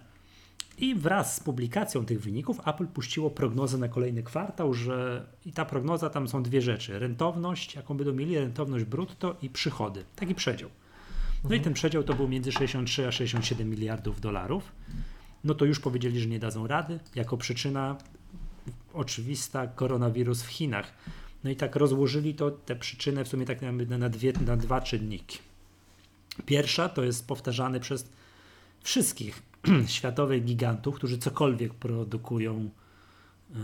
Speaker 2: I wraz z publikacją tych wyników Apple puściło prognozę na kolejny kwartał, że i ta prognoza tam są dwie rzeczy: rentowność, jaką będą mieli, rentowność brutto i przychody. Taki przedział. No i ten przedział to był między 63 a 67 miliardów dolarów. No to już powiedzieli, że nie dadzą rady. Jako przyczyna oczywista koronawirus w Chinach. No i tak rozłożyli to, tę przyczynę w sumie tak na, na, dwie, na dwa czynniki. Pierwsza to jest powtarzany przez wszystkich [clears throat] światowych gigantów, którzy cokolwiek produkują yy,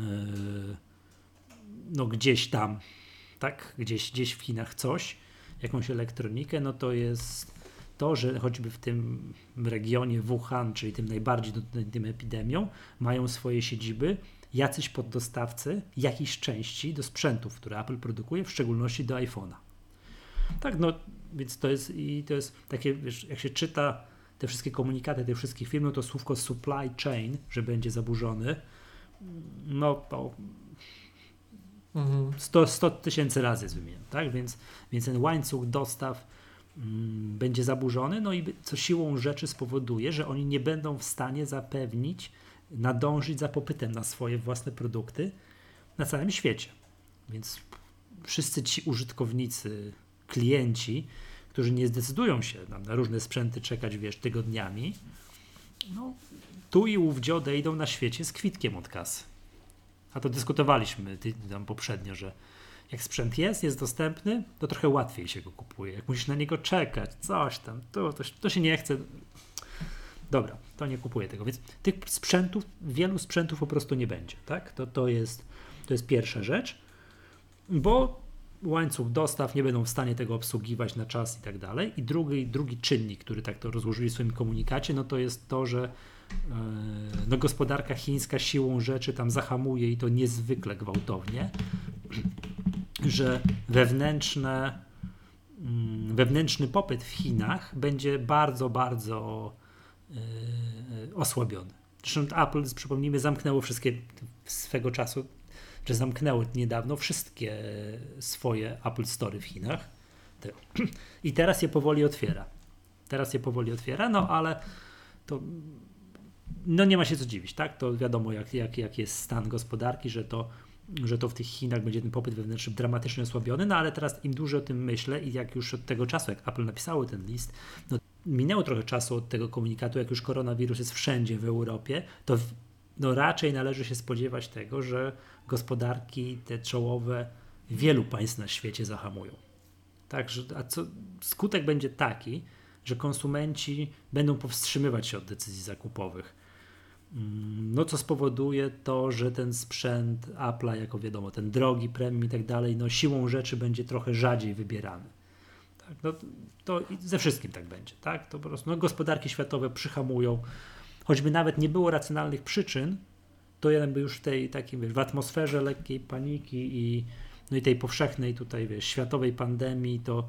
Speaker 2: no gdzieś tam, tak, gdzieś, gdzieś w Chinach coś, jakąś elektronikę, no to jest to, że choćby w tym regionie Wuhan, czyli tym najbardziej dotkniętym epidemią, mają swoje siedziby jacyś poddostawcy jakiejś części do sprzętów, które Apple produkuje, w szczególności do iPhone'a. Tak, no więc to jest i to jest takie, wiesz, jak się czyta te wszystkie komunikaty tych wszystkich firm, no to słówko supply chain, że będzie zaburzony, no to
Speaker 1: Mhm.
Speaker 2: 100 100 tysięcy razy jest wymieniony, tak? Więc, więc ten łańcuch dostaw mm, będzie zaburzony, no i co siłą rzeczy spowoduje, że oni nie będą w stanie zapewnić, nadążyć za popytem na swoje własne produkty na całym świecie. Więc wszyscy ci użytkownicy, klienci, którzy nie zdecydują się na, różne sprzęty czekać, wiesz, tygodniami, no tu i ówdzie odejdą na świecie z kwitkiem od kasy. A to dyskutowaliśmy tam poprzednio, że jak sprzęt jest, jest dostępny, to trochę łatwiej się go kupuje. Jak musisz na niego czekać, coś tam, to, to, to się nie chce. Dobra, to nie kupuję tego. Więc tych sprzętów, wielu sprzętów po prostu nie będzie. Tak? To, to, jest, to jest pierwsza rzecz, bo łańcuch dostaw nie będą w stanie tego obsługiwać na czas i tak dalej. I drugi, drugi czynnik, który tak to rozłożyli w swoim komunikacie, no to jest to, że e, no gospodarka chińska siłą rzeczy tam zahamuje i to niezwykle gwałtownie, że wewnętrzne, mm, wewnętrzny popyt w Chinach będzie bardzo, bardzo osłabiony. Zresztą Apple, przypomnijmy, zamknęło wszystkie swego czasu, że zamknęło niedawno wszystkie swoje Apple Store w Chinach. [clears throat] I teraz je powoli otwiera. Teraz je powoli otwiera, no ale to no nie ma się co dziwić, tak? To wiadomo, jak, jak, jak jest stan gospodarki, że to, że to w tych Chinach będzie ten popyt wewnętrzny dramatycznie osłabiony, no ale teraz im dłużej o tym myślę i jak już od tego czasu, jak Apple napisało ten list, no minęło trochę czasu od tego komunikatu, jak już koronawirus jest wszędzie w Europie, to no raczej należy się spodziewać tego, że gospodarki te czołowe wielu państw na świecie zahamują. Także, a co, skutek będzie taki, że konsumenci będą powstrzymywać się od decyzji zakupowych. Mm, No co spowoduje to, że ten sprzęt Apple'a, jako wiadomo, ten drogi, premium i tak dalej, no siłą rzeczy będzie trochę rzadziej wybierany. Tak, no, to ze wszystkim tak będzie, tak? To po prostu no, gospodarki światowe przyhamują, choćby nawet nie było racjonalnych przyczyn, to jakby już w tej takiej, wiesz, w atmosferze lekkiej paniki i, no i tej powszechnej tutaj, wiesz, światowej pandemii, to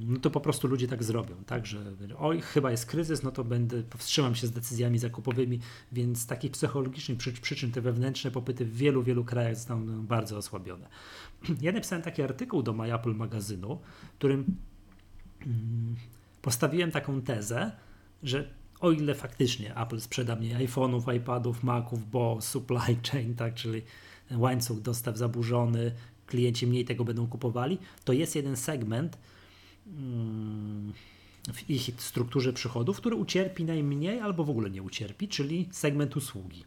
Speaker 2: no to po prostu ludzie tak zrobią, tak, że oj, chyba jest kryzys, no to będę, powstrzymam się z decyzjami zakupowymi, więc takich psychologicznych przy, przyczyn te wewnętrzne popyty w wielu, wielu krajach zostaną bardzo osłabione. [clears throat] Ja napisałem taki artykuł do My Apple magazynu, w którym mm, postawiłem taką tezę, że o ile faktycznie Apple sprzeda mniej iPhone'ów, iPadów, Maców, bo supply chain, tak, czyli łańcuch dostaw zaburzony, klienci mniej tego będą kupowali, to jest jeden segment mm, w ich strukturze przychodów, który ucierpi najmniej albo w ogóle nie ucierpi, czyli segment usługi.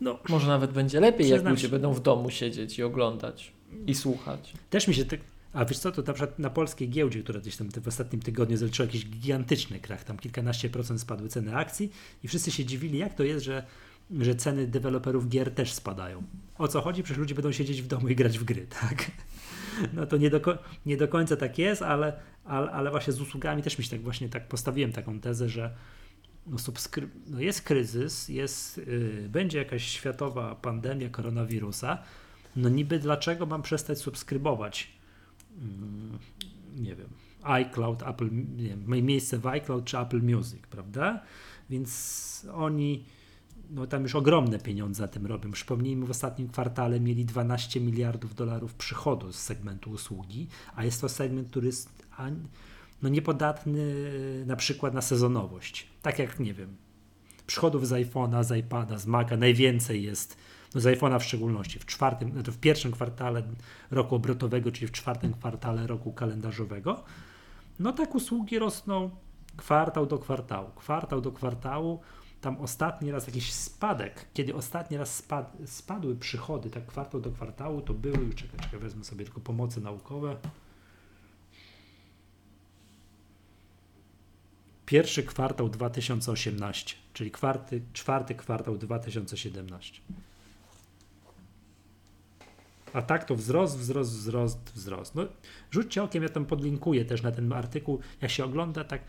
Speaker 1: No, Może nawet będzie lepiej, jak ludzie
Speaker 2: się...
Speaker 1: będą w domu siedzieć i oglądać i słuchać.
Speaker 2: Też mi się tak. A wiesz co, to na przykład na polskiej giełdzie, która gdzieś tam w ostatnim tygodniu zaliczyła jakiś gigantyczny krach, tam kilkanaście procent spadły ceny akcji i wszyscy się dziwili, jak to jest, że że ceny deweloperów gier też spadają. O co chodzi? Przecież ludzie będą siedzieć w domu i grać w gry, tak? No to nie do, nie do końca tak jest, ale, ale, ale właśnie z usługami też mi się tak właśnie tak postawiłem taką tezę, że no, subskry- no jest kryzys, jest, yy, będzie jakaś światowa pandemia koronawirusa, no niby dlaczego mam przestać subskrybować? Yy, nie wiem, iCloud, Apple, nie wiem, miejsce w iCloud czy Apple Music, prawda? Więc oni no tam już ogromne pieniądze za tym robią. Przypomnijmy, w ostatnim kwartale mieli 12 miliardów dolarów przychodu z segmentu usługi, a jest to segment, który jest no, niepodatny na przykład na sezonowość. Tak jak, nie wiem, przychodów z iPhone'a, z iPada, z Maca najwięcej jest, no z iPhone'a w szczególności, w czwartym, znaczy w pierwszym kwartale roku obrotowego, czyli w czwartym kwartale roku kalendarzowego, no tak usługi rosną kwartał do kwartału, kwartał do kwartału, tam ostatni raz jakiś spadek, kiedy ostatni raz spad, spadły przychody, tak kwartał do kwartału, to były, czekaj, czekaj, wezmę sobie tylko pomocy naukowe. Pierwszy kwartał 2018, czyli kwarty, czwarty kwartał 2017. A tak to wzrost, wzrost, wzrost, wzrost. No, rzućcie okiem, ja tam podlinkuję też na ten artykuł. Jak się ogląda, tak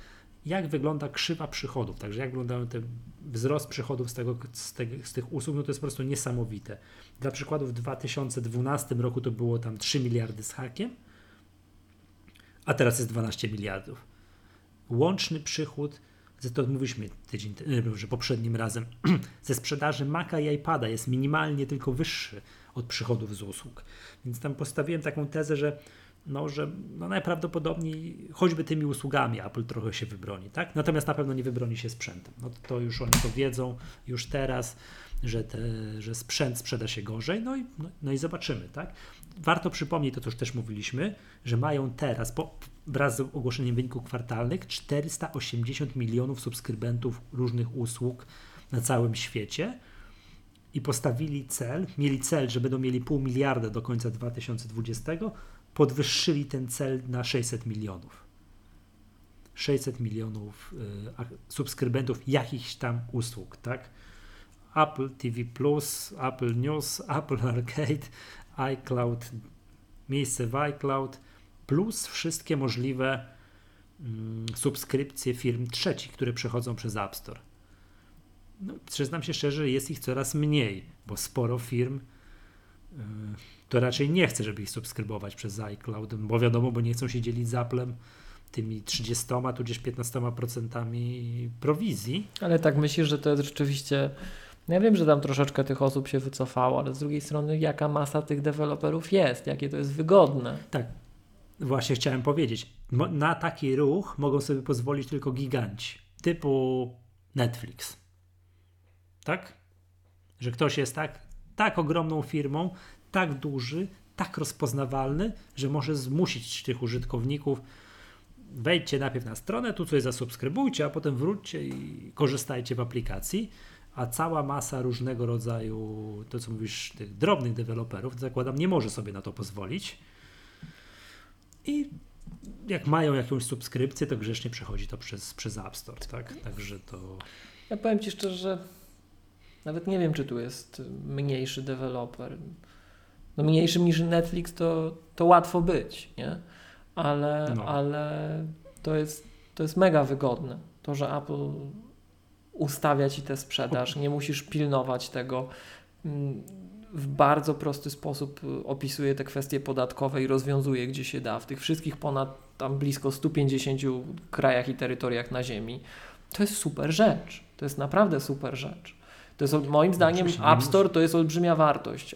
Speaker 2: jak wygląda krzywa przychodów, także jak wyglądają ten wzrost przychodów z, tego, z, te, z, tych usług, no to jest po prostu niesamowite. Dla przykładu w 2012 roku to było tam 3 miliardy z hakiem, a teraz jest 12 miliardów. Łączny przychód, to mówiliśmy tydzień, e, że poprzednim razem, [clears throat] ze sprzedaży Maca i iPada jest minimalnie tylko wyższy od przychodów z usług. Więc tam postawiłem taką tezę, że no, że no najprawdopodobniej choćby tymi usługami Apple trochę się wybroni, tak? Natomiast na pewno nie wybroni się sprzętem. No to już oni to wiedzą już teraz, że, te, że sprzęt sprzeda się gorzej, no i, no, no i zobaczymy, tak? Warto przypomnieć, to, to już też mówiliśmy, że mają teraz, po, wraz z ogłoszeniem wyników kwartalnych, 480 milionów subskrybentów różnych usług na całym świecie i postawili cel, mieli cel, że będą mieli pół miliarda do końca 2020, podwyższyli ten cel na 600 milionów. 600 milionów y, subskrybentów jakichś tam usług, tak? Apple TV Apple News, [laughs] Apple Arcade, iCloud, miejsce w iCloud, plus wszystkie możliwe mm, subskrypcje firm trzecich, które przechodzą przez App Store. No, przyznam się szczerze, jest ich coraz mniej, bo sporo firm y, to raczej nie chce, żeby ich subskrybować przez iCloud, bo wiadomo, bo nie chcą się dzielić z Applem tymi 30, tudzież 15% prowizji.
Speaker 1: Ale tak myślisz, że to jest rzeczywiście. Ja wiem, że tam troszeczkę tych osób się wycofało, ale z drugiej strony, jaka masa tych deweloperów jest, jakie to jest wygodne.
Speaker 2: Tak, właśnie chciałem powiedzieć. Na taki ruch mogą sobie pozwolić tylko giganci, typu Netflix. Tak? Że ktoś jest tak, tak ogromną firmą, tak duży, tak rozpoznawalny, że może zmusić tych użytkowników wejdźcie najpierw na stronę, tu coś zasubskrybujcie, a potem wróćcie i korzystajcie w aplikacji, a cała masa różnego rodzaju, to co mówisz, tych drobnych deweloperów, zakładam, nie może sobie na to pozwolić. I jak mają jakąś subskrypcję, to grzecznie przechodzi to przez, przez App Store, tak? Także to...
Speaker 1: Ja powiem Ci szczerze, że nawet nie wiem, czy tu jest mniejszy deweloper no mniejszym niż Netflix to, to łatwo być, nie? Ale, no. ale to, jest, to jest mega wygodne. To, że Apple ustawia ci tę sprzedaż, nie musisz pilnować tego. Mm, w bardzo prosty sposób y, opisuje te kwestie podatkowe i rozwiązuje gdzie się da w tych wszystkich ponad tam blisko 150 krajach i terytoriach na Ziemi. To jest super rzecz. To jest naprawdę super rzecz. To jest moim zdaniem App Store to jest olbrzymia wartość.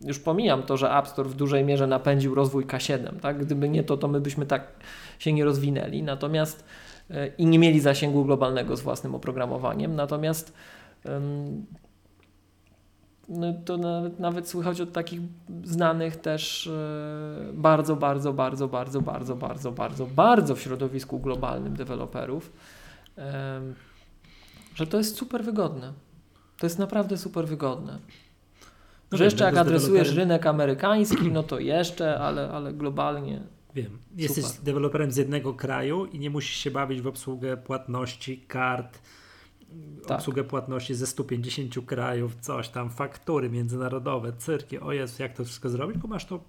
Speaker 1: Już pomijam to, że App Store w dużej mierze napędził rozwój K7, tak? Gdyby nie to, to my byśmy tak się nie rozwinęli. Natomiast e, i nie mieli zasięgu globalnego z własnym oprogramowaniem. Natomiast no to nawet, nawet słychać od takich znanych też e, bardzo, bardzo, bardzo, bardzo, bardzo, bardzo, bardzo, bardzo w środowisku globalnym deweloperów, że to jest super wygodne. To jest naprawdę super wygodne. No że jeszcze jak adresujesz rynek amerykański, no to jeszcze, ale, ale globalnie.
Speaker 2: Wiem. Jesteś super. deweloperem z jednego kraju i nie musisz się bawić w obsługę płatności, kart, tak. obsługę płatności ze 150 krajów, coś tam, faktury międzynarodowe, cyrki, o Jezu, jak to wszystko zrobić, bo masz to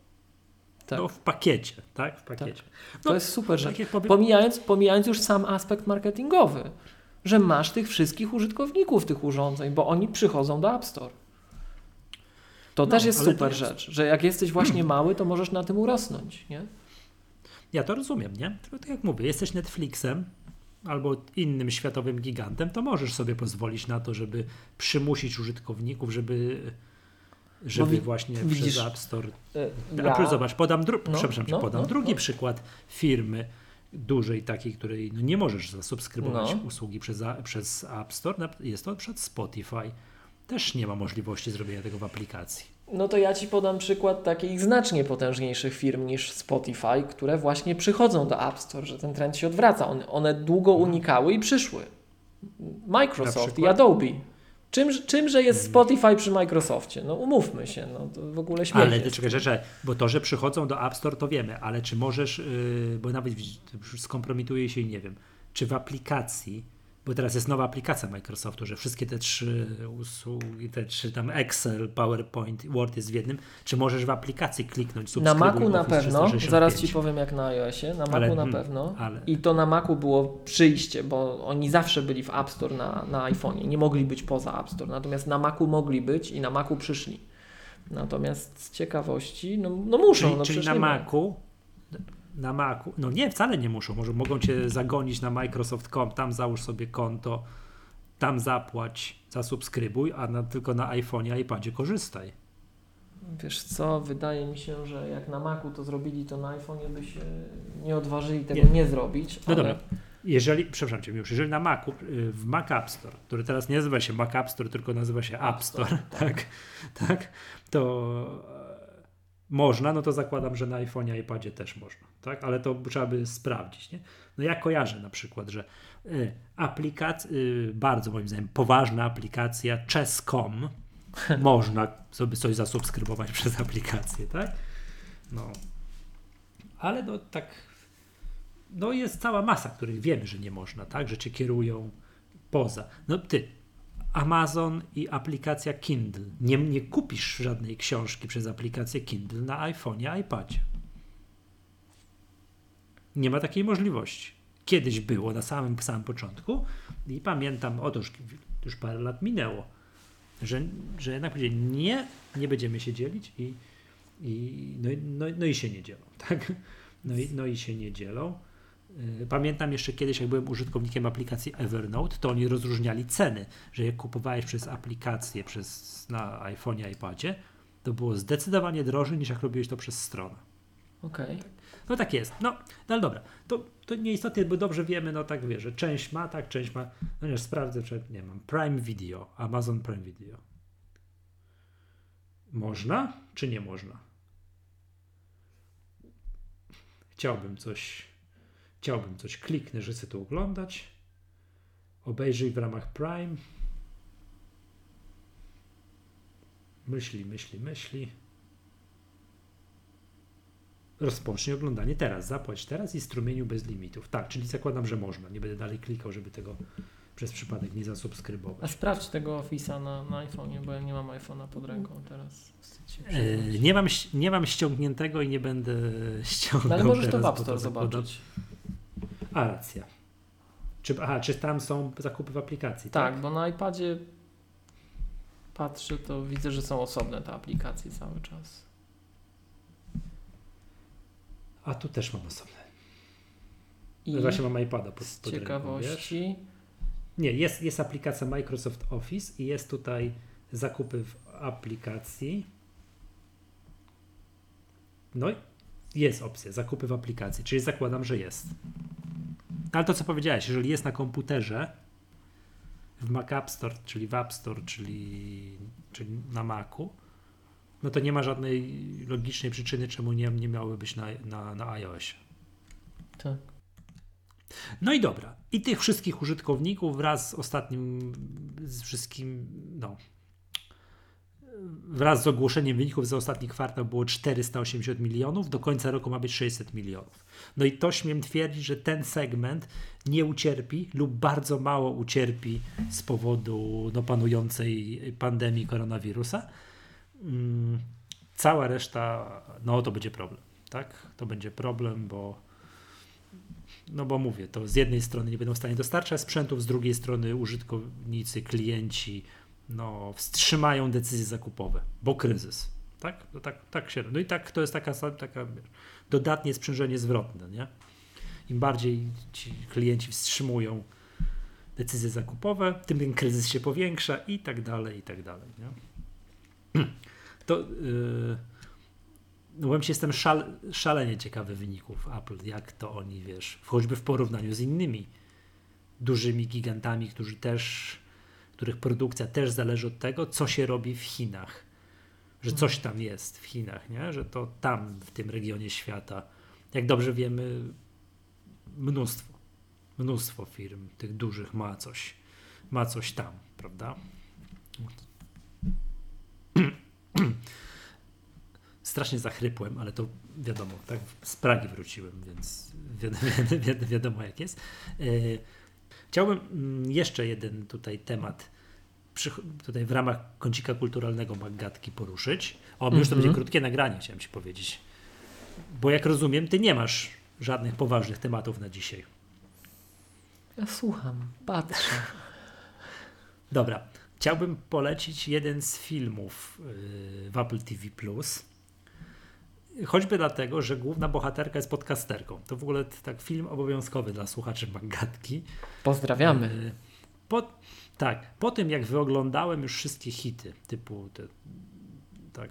Speaker 2: tak. no, w pakiecie, tak? W pakiecie. Tak.
Speaker 1: No, to jest super rzecz. Tak pomijając, pomijając już sam aspekt marketingowy, że masz tych wszystkich użytkowników tych urządzeń, bo oni przychodzą do App Store. To no, też jest super jest... rzecz, że jak jesteś właśnie [clears throat] mały, to możesz na tym urosnąć, nie?
Speaker 2: Ja to rozumiem, nie? Tylko tak jak mówię, jesteś Netflixem, albo innym światowym gigantem, to możesz sobie pozwolić na to, żeby przymusić użytkowników, żeby żeby wi- właśnie widzisz, przez App Store. E, ja, zobacz, podam, dru- no, przepraszam, no, podam no, drugi no. przykład firmy dużej takiej, której no nie możesz zasubskrybować no. usługi przez, przez App Store. Jest to przykład Spotify. Też nie ma możliwości zrobienia tego w aplikacji.
Speaker 1: No to ja Ci podam przykład takich znacznie potężniejszych firm niż Spotify, które właśnie przychodzą do App Store, że ten trend się odwraca. One, one długo mhm. unikały i przyszły. Microsoft i Adobe. Czym, czymże jest mhm. Spotify przy Microsoftie? No umówmy się, no to w ogóle śmieszne.
Speaker 2: Ale czekaj, czekaj, bo to, że przychodzą do App Store to wiemy, ale czy możesz, yy, bo nawet skompromituje się i nie wiem, czy w aplikacji bo teraz jest nowa aplikacja Microsoftu, że wszystkie te trzy usługi, te trzy tam Excel, PowerPoint, Word jest w jednym. Czy możesz w aplikacji kliknąć
Speaker 1: Na Macu na pewno, zaraz Ci powiem jak na iOSie, na Macu ale, na pewno. Ale... I to na Macu było przyjście, bo oni zawsze byli w App Store na, na iPhone'ie, nie mogli być poza App Store, natomiast na Macu mogli być i na Macu przyszli. Natomiast z ciekawości, no, no muszą.
Speaker 2: Czyli,
Speaker 1: no
Speaker 2: czyli na Macu na Macu, no nie, wcale nie muszą, może mogą cię zagonić na Microsoft.com, tam załóż sobie konto, tam zapłać, zasubskrybuj, a na, tylko na iPhone'ie, iPadzie korzystaj.
Speaker 1: Wiesz co, wydaje mi się, że jak na Macu to zrobili, to na iPhone'ie by się nie odważyli tego nie, nie zrobić.
Speaker 2: No ale... dobra, jeżeli, przepraszam Cię już, jeżeli na Macu, y, w Mac App Store, który teraz nie nazywa się Mac App Store, tylko nazywa się App Store, Store tak, tak, tak, to można, no to zakładam, że na iPhone'ie i iPadzie też można, tak? Ale to trzeba by sprawdzić, nie? No ja kojarzę na przykład, że y, aplikacja, y, bardzo moim zdaniem poważna aplikacja Chess.com [laughs] można sobie coś zasubskrybować przez aplikację, tak? No. Ale no tak no jest cała masa, których wiemy, że nie można, tak? Że cię kierują poza. No ty, Amazon i aplikacja Kindle. Nie, nie kupisz żadnej książki przez aplikację Kindle na iPhone'ie, iPadzie. Nie ma takiej możliwości. Kiedyś było na samym, samym początku i pamiętam, otóż już parę lat minęło, że, że jednak powiedzieli, nie, nie będziemy się dzielić i, i no, no, no i się nie dzielą. [laughs] Tak? No, i, no i się nie dzielą. Y, pamiętam jeszcze kiedyś, jak byłem użytkownikiem aplikacji Evernote, to oni rozróżniali ceny, że jak kupowałeś przez aplikację przez, na iPhone'ie, iPadzie, to było zdecydowanie drożej niż jak robiłeś to przez stronę.
Speaker 1: Okej. Okay.
Speaker 2: No tak jest. No, no ale dobra. To, to nieistotnie, bo dobrze wiemy, no tak wie, że część ma, tak, część ma. No nie, sprawdzę, czy nie mam. Prime Video, Amazon Prime Video. Można, czy nie można? Chciałbym coś Chciałbym coś, kliknę, że chcę to oglądać. Obejrzyj w ramach Prime. Myśli, myśli, myśli. Rozpocznij oglądanie teraz, zapłać teraz i strumieniu bez limitów. Tak, czyli zakładam, że można. Nie będę dalej klikał, żeby tego przez przypadek nie zasubskrybować.
Speaker 1: A sprawdź tego Office'a na, na iPhone'ie, bo ja nie mam iPhone'a pod ręką teraz.
Speaker 2: Yy, nie, mam, nie mam ściągniętego i nie będę [laughs] ściągał. No,
Speaker 1: ale możesz to w App Store zobaczyć.
Speaker 2: A, racja. Czy, aha, czy tam są zakupy w aplikacji?
Speaker 1: Tak, tak? bo na iPadzie patrzę, to widzę, że są osobne te aplikacje cały czas.
Speaker 2: A tu też mam osobne.
Speaker 1: I
Speaker 2: Właśnie mam iPada pod,
Speaker 1: z
Speaker 2: pod ręką,
Speaker 1: ciekawości.
Speaker 2: Nie, jest, jest aplikacja Microsoft Office i jest tutaj zakupy w aplikacji. No i jest opcja zakupy w aplikacji, czyli zakładam, że jest. Ale to co powiedziałeś, jeżeli jest na komputerze w Mac App Store, czyli w App Store, czyli, czyli na Macu, no to nie ma żadnej logicznej przyczyny, czemu nie, nie miały być na, na, na iOSie.
Speaker 1: Tak.
Speaker 2: No i dobra. I tych wszystkich użytkowników wraz z ostatnim, z wszystkim, no, wraz z ogłoszeniem wyników za ostatni kwartał było 480 milionów, do końca roku ma być 600 milionów. No i to śmiem twierdzić, że ten segment nie ucierpi lub bardzo mało ucierpi z powodu no, panującej pandemii koronawirusa. Mm, cała reszta, no to będzie problem, tak? To będzie problem, bo no bo mówię, to z jednej strony nie będą w stanie dostarczać sprzętów, z drugiej strony użytkownicy, klienci no, wstrzymają decyzje zakupowe, bo kryzys. Tak? No, tak, tak się. No i tak to jest taka, taka dodatnie sprzężenie zwrotne. Nie? Im bardziej ci klienci wstrzymują decyzje zakupowe, tym ten kryzys się powiększa i tak dalej, i tak dalej. Nie? [clears throat] To yy, no ci, jestem szal, szalenie ciekawy wyników Apple, jak to oni, wiesz, choćby w porównaniu z innymi dużymi gigantami, którzy też, których produkcja też zależy od tego, co się robi w Chinach. Że coś tam jest w Chinach, nie? że to tam, w tym regionie świata, jak dobrze wiemy, mnóstwo, mnóstwo firm tych dużych ma coś, ma coś tam, prawda? [clears throat] strasznie zachrypłem, ale to wiadomo, tak z Pragi wróciłem, więc wiadomo, wiadomo, wiadomo jak jest. E, chciałbym mm, jeszcze jeden tutaj temat tutaj w ramach kącika kulturalnego Magatki poruszyć. O, mm -hmm. już to będzie mhm. krótkie nagranie, chciałem Ci powiedzieć. Bo jak rozumiem, Ty nie masz żadnych poważnych tematów na dzisiaj.
Speaker 1: Ja słucham, patrzę.
Speaker 2: Dobra. Chciałbym polecić jeden z filmów y, w Apple TV Plus Choćby dlatego, że główna bohaterka jest podcasterką. To w ogóle tak film obowiązkowy dla słuchaczy Magatki.
Speaker 1: Pozdrawiamy. E,
Speaker 2: po, tak, po tym jak wyoglądałem już wszystkie hity, typu te, tak,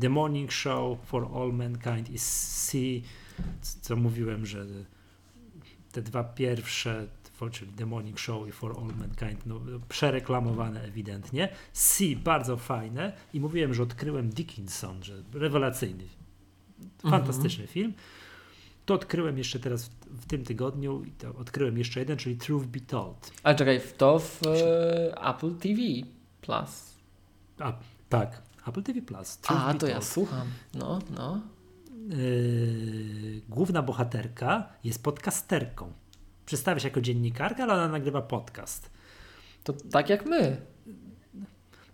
Speaker 2: The Morning Show for All Mankind i See, co mówiłem, że te dwa pierwsze, czyli The Morning Show i For All Mankind, no, przereklamowane ewidentnie. See, bardzo fajne i mówiłem, że odkryłem Dickinson, że rewelacyjny Fantastyczny mhm. film. To odkryłem jeszcze teraz w, w, tym tygodniu i to odkryłem jeszcze jeden, czyli Truth Be Told.
Speaker 1: A czekaj, to w e, Apple TV Plus.
Speaker 2: A, tak, Apple TV Plus.
Speaker 1: Truth A, to told. ja słucham. No, no.
Speaker 2: Yy, główna bohaterka jest podcasterką. Przedstawia się jako dziennikarka, ale ona nagrywa podcast.
Speaker 1: To tak jak my.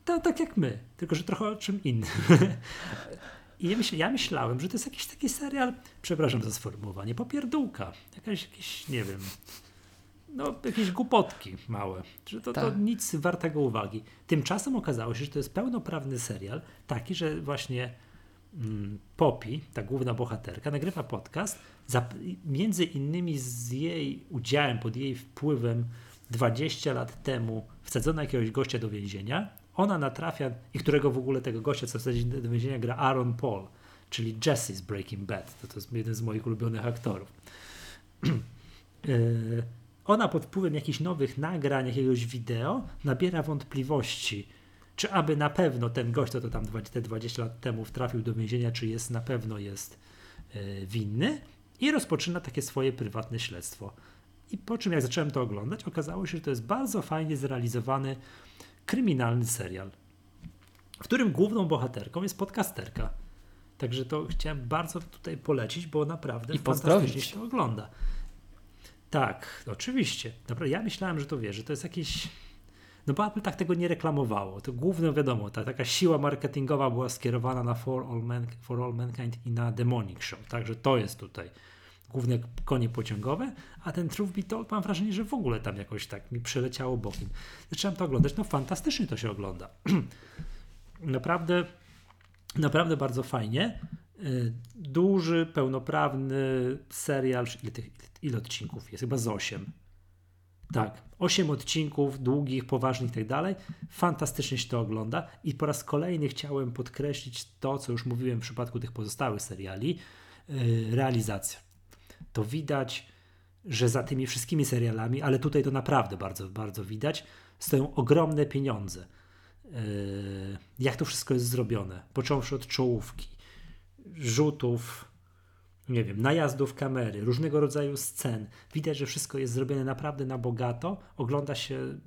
Speaker 2: To tak jak my, tylko że trochę o czym innym. [laughs] I ja, myśl, ja myślałem, że to jest jakiś taki serial, przepraszam za sformułowanie, popierdółka. Jakaś, jakieś, nie wiem, no jakieś głupotki małe. Że to, tak. to nic wartego uwagi. Tymczasem okazało się, że to jest pełnoprawny serial, taki, że właśnie mm, Poppy, ta główna bohaterka, nagrywa podcast, między innymi z jej udziałem, pod jej wpływem 20 lat temu wsadzono jakiegoś gościa do więzienia ona natrafia, i którego w ogóle tego gościa, co wsadzi do więzienia, gra Aaron Paul, czyli Jesse z Breaking Bad. To, to jest jeden z moich ulubionych aktorów. [clears throat] E, ona pod wpływem jakichś nowych nagrań, jakiegoś wideo, nabiera wątpliwości, czy aby na pewno ten gość, to, to tam te 20 lat temu trafił do więzienia, czy jest na pewno jest e, winny i rozpoczyna takie swoje prywatne śledztwo. I po czym jak zacząłem to oglądać, okazało się, że to jest bardzo fajnie zrealizowany kryminalny serial, w którym główną bohaterką jest podcasterka. Także to chciałem bardzo tutaj polecić, bo naprawdę
Speaker 1: I
Speaker 2: fantastycznie się to ogląda. Tak, oczywiście. Dobra, ja myślałem, że to wie, że to jest jakieś. No bo Apple tak tego nie reklamowało. To główne wiadomo, ta taka siła marketingowa była skierowana na For All, Man, For All Mankind i na Demonic Show. Także to jest tutaj główne konie pociągowe, a ten Truth Be mam wrażenie, że w ogóle tam jakoś tak mi przeleciało bokiem. Zacząłem to oglądać, no fantastycznie to się ogląda. [clears throat] naprawdę, naprawdę bardzo fajnie. Y, duży, pełnoprawny serial, ile, tych, ile odcinków jest? Chyba z 8. Tak, 8 odcinków, długich, poważnych i tak dalej. Fantastycznie się to ogląda i po raz kolejny chciałem podkreślić to, co już mówiłem w przypadku tych pozostałych seriali, yy, realizacja. To widać, że za tymi wszystkimi serialami, ale tutaj to naprawdę bardzo, bardzo widać, stoją ogromne pieniądze. Yy, jak to wszystko jest zrobione, począwszy od czołówki, rzutów, nie wiem, najazdów kamery, różnego rodzaju scen. Widać, że wszystko jest zrobione naprawdę na bogato. Ogląda się.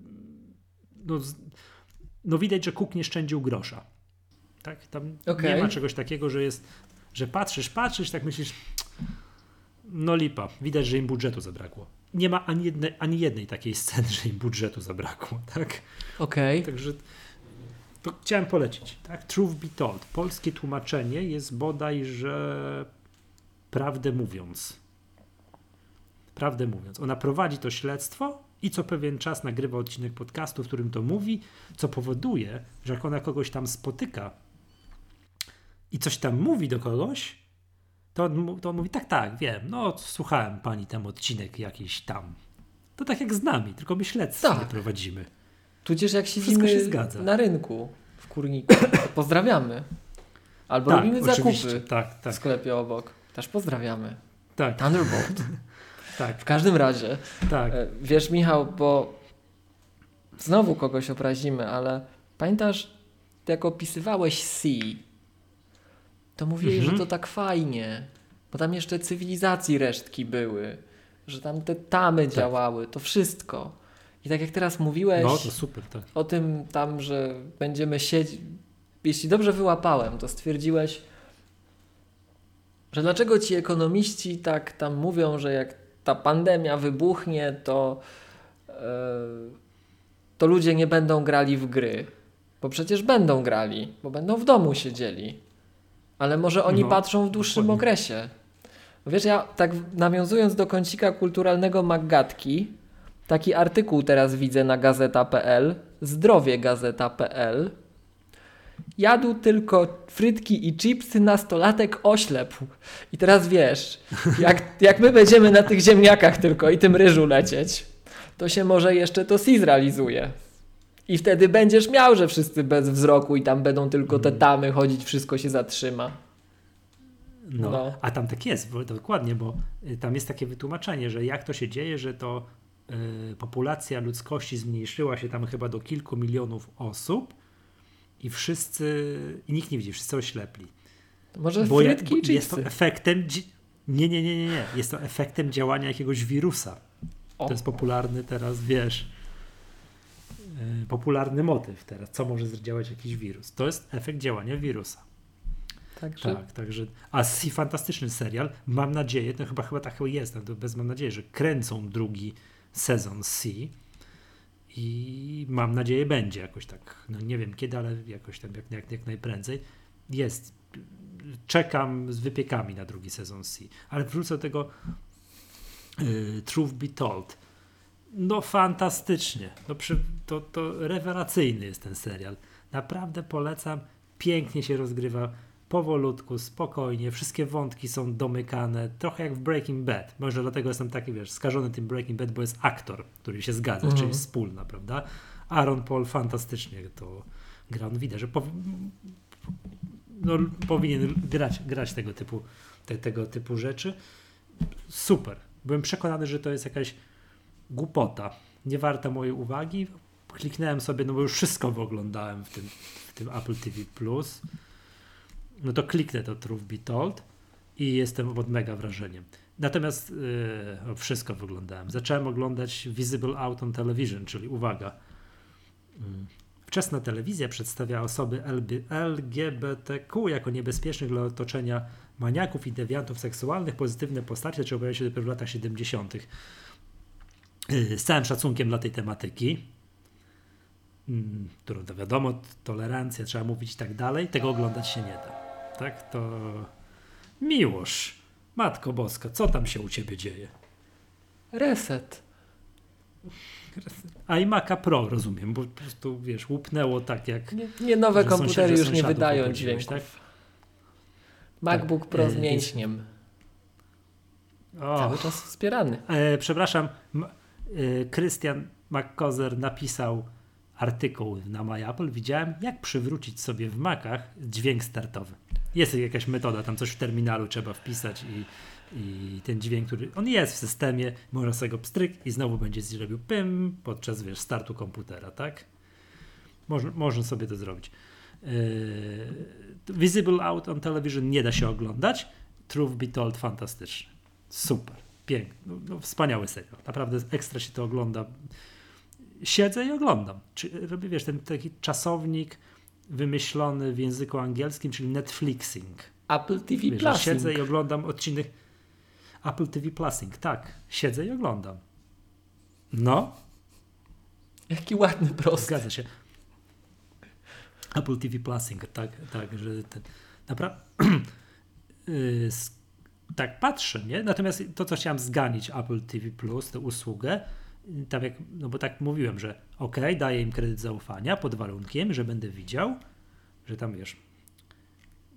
Speaker 2: No, no widać, że Cook nie szczędził grosza. Tak? Tam okay. nie ma czegoś takiego, że jest, że patrzysz, patrzysz, tak myślisz, no lipa, widać, że im budżetu zabrakło. Nie ma ani jednej, ani jednej takiej sceny, że im budżetu zabrakło, [laughs] tak?
Speaker 1: Okej. Okay.
Speaker 2: Także to chciałem polecić, tak? Truth Be Told. Polskie tłumaczenie jest bodajże prawdę mówiąc. Prawdę mówiąc. Ona prowadzi to śledztwo i co pewien czas nagrywa odcinek podcastu, w którym to mówi, co powoduje, że jak ona kogoś tam spotyka i coś tam mówi do kogoś, to on, to on mówi, tak, tak, wiem, no słuchałem pani tam odcinek jakiś tam. To tak jak z nami, tylko my śledztwo tak. nie prowadzimy.
Speaker 1: Tudzież jak siedzimy się na rynku w kurniku, pozdrawiamy. Albo tak, robimy zakupy tak, tak. w sklepie obok. Też pozdrawiamy.
Speaker 2: Tak.
Speaker 1: Thunderbolt. [laughs] tak. W każdym razie. Tak. E, wiesz, Michał, bo znowu kogoś obrazimy, ale pamiętasz, jak opisywałeś Sea, to mówiłeś, mhm. że to tak fajnie, bo tam jeszcze cywilizacji resztki były, że tam te tamy tak. działały, to wszystko. I tak jak teraz mówiłeś
Speaker 2: no, super, tak.
Speaker 1: o tym tam, że będziemy siedzieć, jeśli dobrze wyłapałem, to stwierdziłeś, że dlaczego ci ekonomiści tak tam mówią, że jak ta pandemia wybuchnie, to, yy, to ludzie nie będą grali w gry. Bo przecież będą grali, bo będą w domu siedzieli. Ale może oni no, patrzą w dłuższym dokładnie. okresie. Wiesz, ja tak nawiązując do kącika kulturalnego Maggatki, taki artykuł teraz widzę na gazeta.pl, zdrowiegazeta.pl, Jadł tylko frytki i chipsy, nastolatek oślepł. I teraz wiesz, jak, jak my będziemy na tych ziemniakach tylko i tym ryżu lecieć, to się może jeszcze to si zrealizuje. I wtedy będziesz miał, że wszyscy bez wzroku i tam będą tylko te tamy chodzić, wszystko się zatrzyma.
Speaker 2: No, no. a tam tak jest, bo, dokładnie, bo y, tam jest takie wytłumaczenie, że jak to się dzieje, że to y, populacja ludzkości zmniejszyła się tam chyba do kilku milionów osób, i wszyscy, i nikt nie widzi, wszyscy oślepli.
Speaker 1: może bo frytki
Speaker 2: ja, Jest to efektem, nie, nie, nie, nie, nie, jest to efektem działania jakiegoś wirusa. O. To jest popularny teraz, wiesz, yy, popularny motyw teraz, co może zdziałać jakiś wirus. To jest efekt działania wirusa.
Speaker 1: Także...
Speaker 2: Tak, także. A si fantastyczny serial. Mam nadzieję, to chyba chyba tak jest, no bez mam nadzieję, że kręcą drugi sezon Si i mam nadzieję będzie jakoś tak, no nie wiem kiedy, ale jakoś tam jak, jak, jak najprędzej. Jest. Czekam z wypiekami na drugi sezon C. Ale wrócę do tego y, Truth Be Told. No fantastycznie. No, przy, to, to rewelacyjny jest ten serial. Naprawdę polecam. Pięknie się rozgrywa powolutku, spokojnie, wszystkie wątki są domykane, trochę jak w Breaking Bad. Może dlatego jestem taki, wiesz, skażony tym Breaking Bad, bo jest aktor, który się zgadza, mhm. czyli wspólna, prawda? Aaron Paul fantastycznie to gra. On widać, że no, powinien grać, grać tego typu, te, tego typu rzeczy. Super. Byłem przekonany, że to jest jakaś głupota, nie warta mojej uwagi. Kliknąłem sobie, no bo już wszystko oglądałem w tym, w tym Apple TV Plus no to kliknę to Truth Be Told i jestem pod mega wrażeniem. Natomiast yy, wszystko wyglądałem. Zacząłem oglądać Visible Out on Television, czyli uwaga. Yy, wczesna telewizja przedstawia osoby LGBTQ jako niebezpiecznych dla otoczenia maniaków i dewiantów seksualnych. Pozytywne postacie zaczęły pojawiać się dopiero w latach 70. Yy, z całym szacunkiem dla tej tematyki, którą to wiadomo, tolerancja, trzeba mówić i tak dalej, tego oglądać się nie da tak, to miłość. Matko Boska, co tam się u ciebie dzieje?
Speaker 1: Reset.
Speaker 2: iMac'a Pro rozumiem, bo po prostu wiesz, łupnęło tak jak.
Speaker 1: Nie, nie nowe komputery już nie wydają dźwięków.
Speaker 2: tak?
Speaker 1: MacBook Pro
Speaker 2: E,
Speaker 1: z mięśniem.
Speaker 2: O,
Speaker 1: Cały czas wspierany.
Speaker 2: e, przepraszam, M- e, McCozer napisał artykuł na MyApple. Widziałem, jak przywrócić sobie w Macach dźwięk startowy. Jest jakaś metoda, tam coś w terminalu trzeba wpisać i, i ten dźwięk, który on jest w systemie, można sobie go pstryk i znowu będzie zrobił pym podczas wiesz, startu komputera, tak? Można, można sobie to zrobić. Yy, Visible Out on Television nie da się oglądać. Truth Be Told fantastyczny. Super, piękny, no, no, wspaniały serial. Naprawdę ekstra się to ogląda. Siedzę i oglądam. Czy, robię, wiesz, ten taki czasownik wymyślony w języku angielskim, czyli Netflixing.
Speaker 1: Apple TV
Speaker 2: Wiesz, że
Speaker 1: Plus.
Speaker 2: siedzę i oglądam odcinek Apple TV Plusing. Tak, siedzę i oglądam. No,
Speaker 1: Jaki ładny, prosty.
Speaker 2: Zgadza się. Apple TV Plusing, tak, tak, że ten, naprawdę [clears throat] yy, s- tak patrzę, nie? Natomiast to, co chciałem zganić Apple TV Plus, tę usługę, tam jak, no bo tak mówiłem, że ok, daję im kredyt zaufania pod warunkiem, że będę widział, że tam wiesz,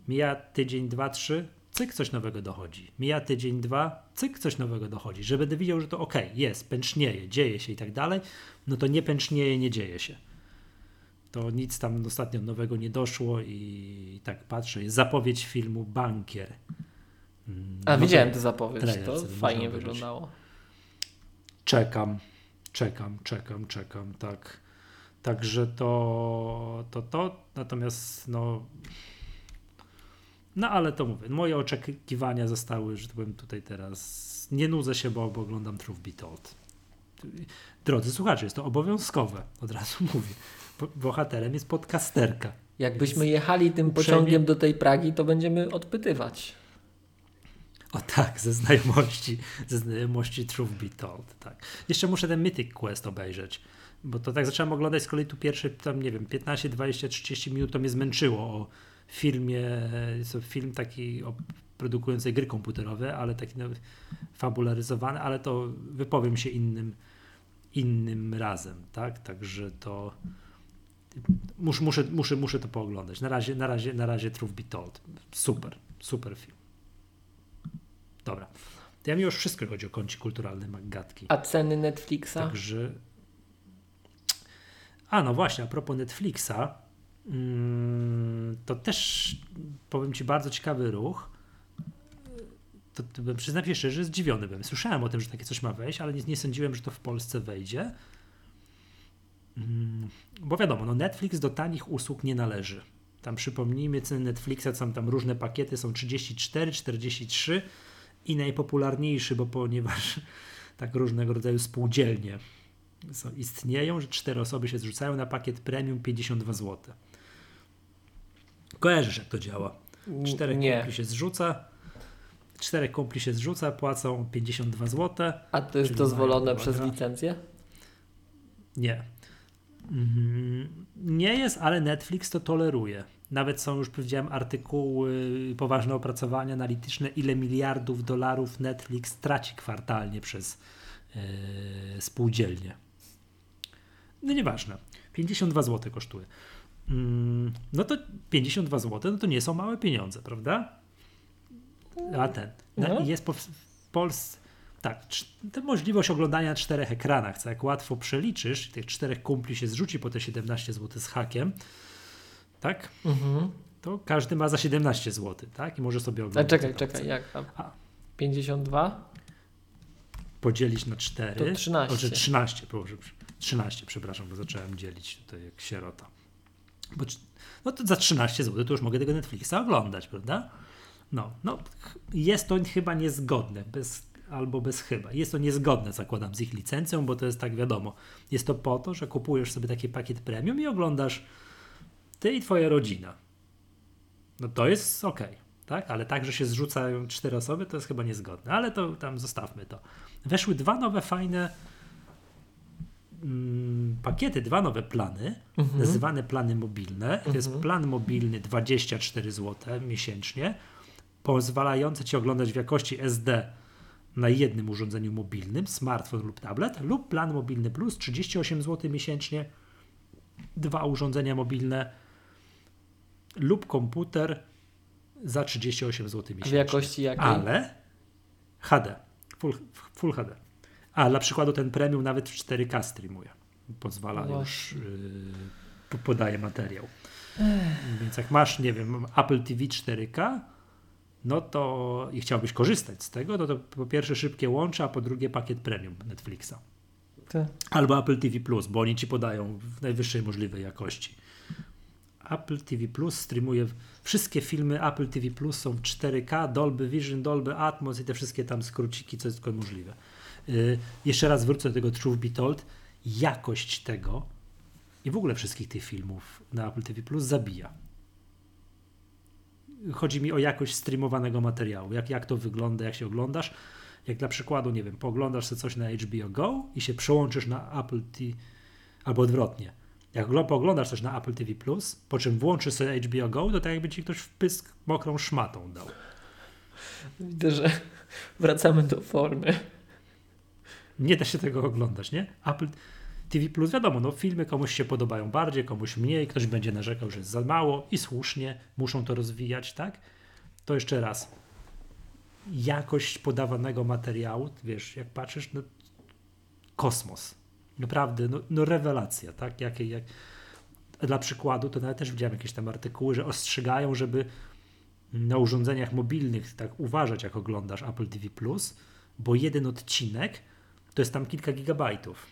Speaker 2: mija tydzień, dwa, trzy, cyk, coś nowego dochodzi. Mija tydzień, dwa, cyk, coś nowego dochodzi. Że będę widział, że to ok, jest, pęcznieje, dzieje się i tak dalej, no to nie pęcznieje, nie dzieje się. To nic tam ostatnio nowego nie doszło i tak patrzę, jest zapowiedź filmu Bankier. Mm,
Speaker 1: A
Speaker 2: no to
Speaker 1: widziałem tę zapowiedź. To fajnie wyglądało.
Speaker 2: Czekam, czekam, czekam, czekam, tak. Także to, to, to, natomiast no, no ale to mówię, moje oczekiwania zostały, że tak powiem tutaj teraz, nie nudzę się, bo, bo oglądam Truth Be Told. Drodzy słuchacze, jest to obowiązkowe, od razu [laughs] mówię. Bo- Bohaterem jest podcasterka.
Speaker 1: Jakbyśmy jechali tym pociągiem do tej Pragi, to będziemy odpytywać. [laughs]
Speaker 2: O tak, ze znajomości, ze znajomości Truth Be Told, tak. Jeszcze muszę ten Mythic Quest obejrzeć, bo to tak zacząłem oglądać z kolei tu pierwsze, tam nie wiem, 15, 20, 30 minut to mnie zmęczyło o filmie, to film taki o produkującej gry komputerowe, ale taki no, fabularyzowany, ale to wypowiem się innym, innym razem, tak, także to muszę, muszę, muszę to pooglądać. Na razie, na razie, na razie Truth Be Told. Super, super film. Dobra. To ja mi już wszystko chodzi o kącik kulturalny Maggatki.
Speaker 1: A ceny Netflixa?
Speaker 2: Także. A no właśnie, a propos Netflixa, mm, to też powiem Ci bardzo ciekawy ruch. To, to byłem, przyznam się szczerze, zdziwiony byłem. Słyszałem o tym, że takie coś ma wejść, ale nie, nie sądziłem, że to w Polsce wejdzie. Mm, Bo wiadomo, no Netflix do tanich usług nie należy. Tam przypomnijmy, ceny Netflixa, są tam różne pakiety, są 34, 43 i najpopularniejszy, bo ponieważ [laughs] tak różnego rodzaju spółdzielnie są, istnieją, że cztery osoby się zrzucają na pakiet premium 52 zł. Kojarzysz jak to działa? Czterech
Speaker 1: Nie.
Speaker 2: kumpli się zrzuca, czterech kumpli się zrzuca, płacą 52 zł.
Speaker 1: A to jest dozwolone przez licencję?
Speaker 2: Nie. Mhm. Nie jest, ale Netflix to toleruje. Nawet są już, powiedziałem, artykuły, poważne opracowania analityczne, ile miliardów dolarów Netflix traci kwartalnie przez e, spółdzielnie. No nieważne. 52 zł kosztuje. Mm, no to 52 zł, no to nie są małe pieniądze, prawda? A ten. Na,
Speaker 1: No.
Speaker 2: Jest po, w Polsce. Tak, to możliwość oglądania na czterech ekranach, co jak łatwo przeliczysz, tych czterech kumpli się zrzuci po te 17 zł z hakiem, tak?
Speaker 1: Mhm.
Speaker 2: To każdy ma za 17 zł, tak? I może sobie
Speaker 1: A
Speaker 2: oglądać.
Speaker 1: czekaj,
Speaker 2: co
Speaker 1: czekaj,
Speaker 2: chce.
Speaker 1: jak? A
Speaker 2: A.
Speaker 1: 52?
Speaker 2: Podzielić na 4.
Speaker 1: To 13.
Speaker 2: Znaczy 13, proszę, 13, przepraszam, bo zacząłem dzielić tutaj jak sierota. Bo, no to za 13 zł to już mogę tego Netflixa oglądać, prawda? No, no jest to chyba niezgodne, bez, albo bez chyba. Jest to niezgodne, zakładam, z ich licencją, bo to jest tak wiadomo. Jest to po to, że kupujesz sobie taki pakiet premium i oglądasz ty i twoja rodzina. No to jest ok, tak? Ale tak, że się zrzucają cztery osoby, to jest chyba niezgodne. Ale to tam zostawmy to. Weszły dwa nowe fajne mm, pakiety, dwa nowe plany,
Speaker 1: Mhm.
Speaker 2: nazywane plany mobilne. To jest
Speaker 1: Mhm.
Speaker 2: plan mobilny 24 zł miesięcznie pozwalające ci oglądać w jakości SD na jednym urządzeniu mobilnym, smartfon lub tablet, lub plan mobilny plus 38 zł miesięcznie, dwa urządzenia mobilne lub komputer za 38 zł miesięcznie.
Speaker 1: W jakości jakiej?
Speaker 2: Ale HD, full, full HD. A dla przykładu ten premium nawet w 4K streamuje. Pozwala
Speaker 1: No
Speaker 2: już, yy, podaje materiał. Więc jak masz, nie wiem, Apple TV 4K, no to i chciałbyś korzystać z tego, no to po pierwsze szybkie łącze, a po drugie pakiet premium Netflixa.
Speaker 1: Ty.
Speaker 2: Albo Apple TV Plus, bo oni ci podają w najwyższej możliwej jakości. Apple TV Plus streamuje wszystkie filmy Apple TV Plus są w 4K, Dolby Vision, Dolby Atmos i te wszystkie tam skróciki, co jest tylko możliwe. Yy, jeszcze raz wrócę do tego Truth Be Told. Jakość tego i w ogóle wszystkich tych filmów na Apple TV Plus zabija. Chodzi mi o jakość streamowanego materiału, jak, jak to wygląda, jak się oglądasz. Jak dla przykładu, nie wiem, pooglądasz sobie coś na HBO Go i się przełączysz na Apple TV, albo odwrotnie. Jak pooglądasz coś na Apple TV Plus, po czym włączysz sobie HBO Go, to tak jakby ci ktoś wpysk mokrą szmatą dał.
Speaker 1: Widzę, że [laughs] wracamy do formy.
Speaker 2: Nie da się tego oglądać, nie? Apple TV Plus, wiadomo, no filmy komuś się podobają bardziej, komuś mniej, ktoś będzie narzekał, że jest za mało i słusznie, muszą to rozwijać, tak? To jeszcze raz. Jakość podawanego materiału, wiesz, jak patrzysz, no kosmos. Naprawdę, no, no rewelacja, tak? Jakie, jak... Dla przykładu, to nawet też widziałem jakieś tam artykuły, że ostrzegają, żeby na urządzeniach mobilnych tak uważać, jak oglądasz Apple TV Plus, bo jeden odcinek to jest tam kilka gigabajtów.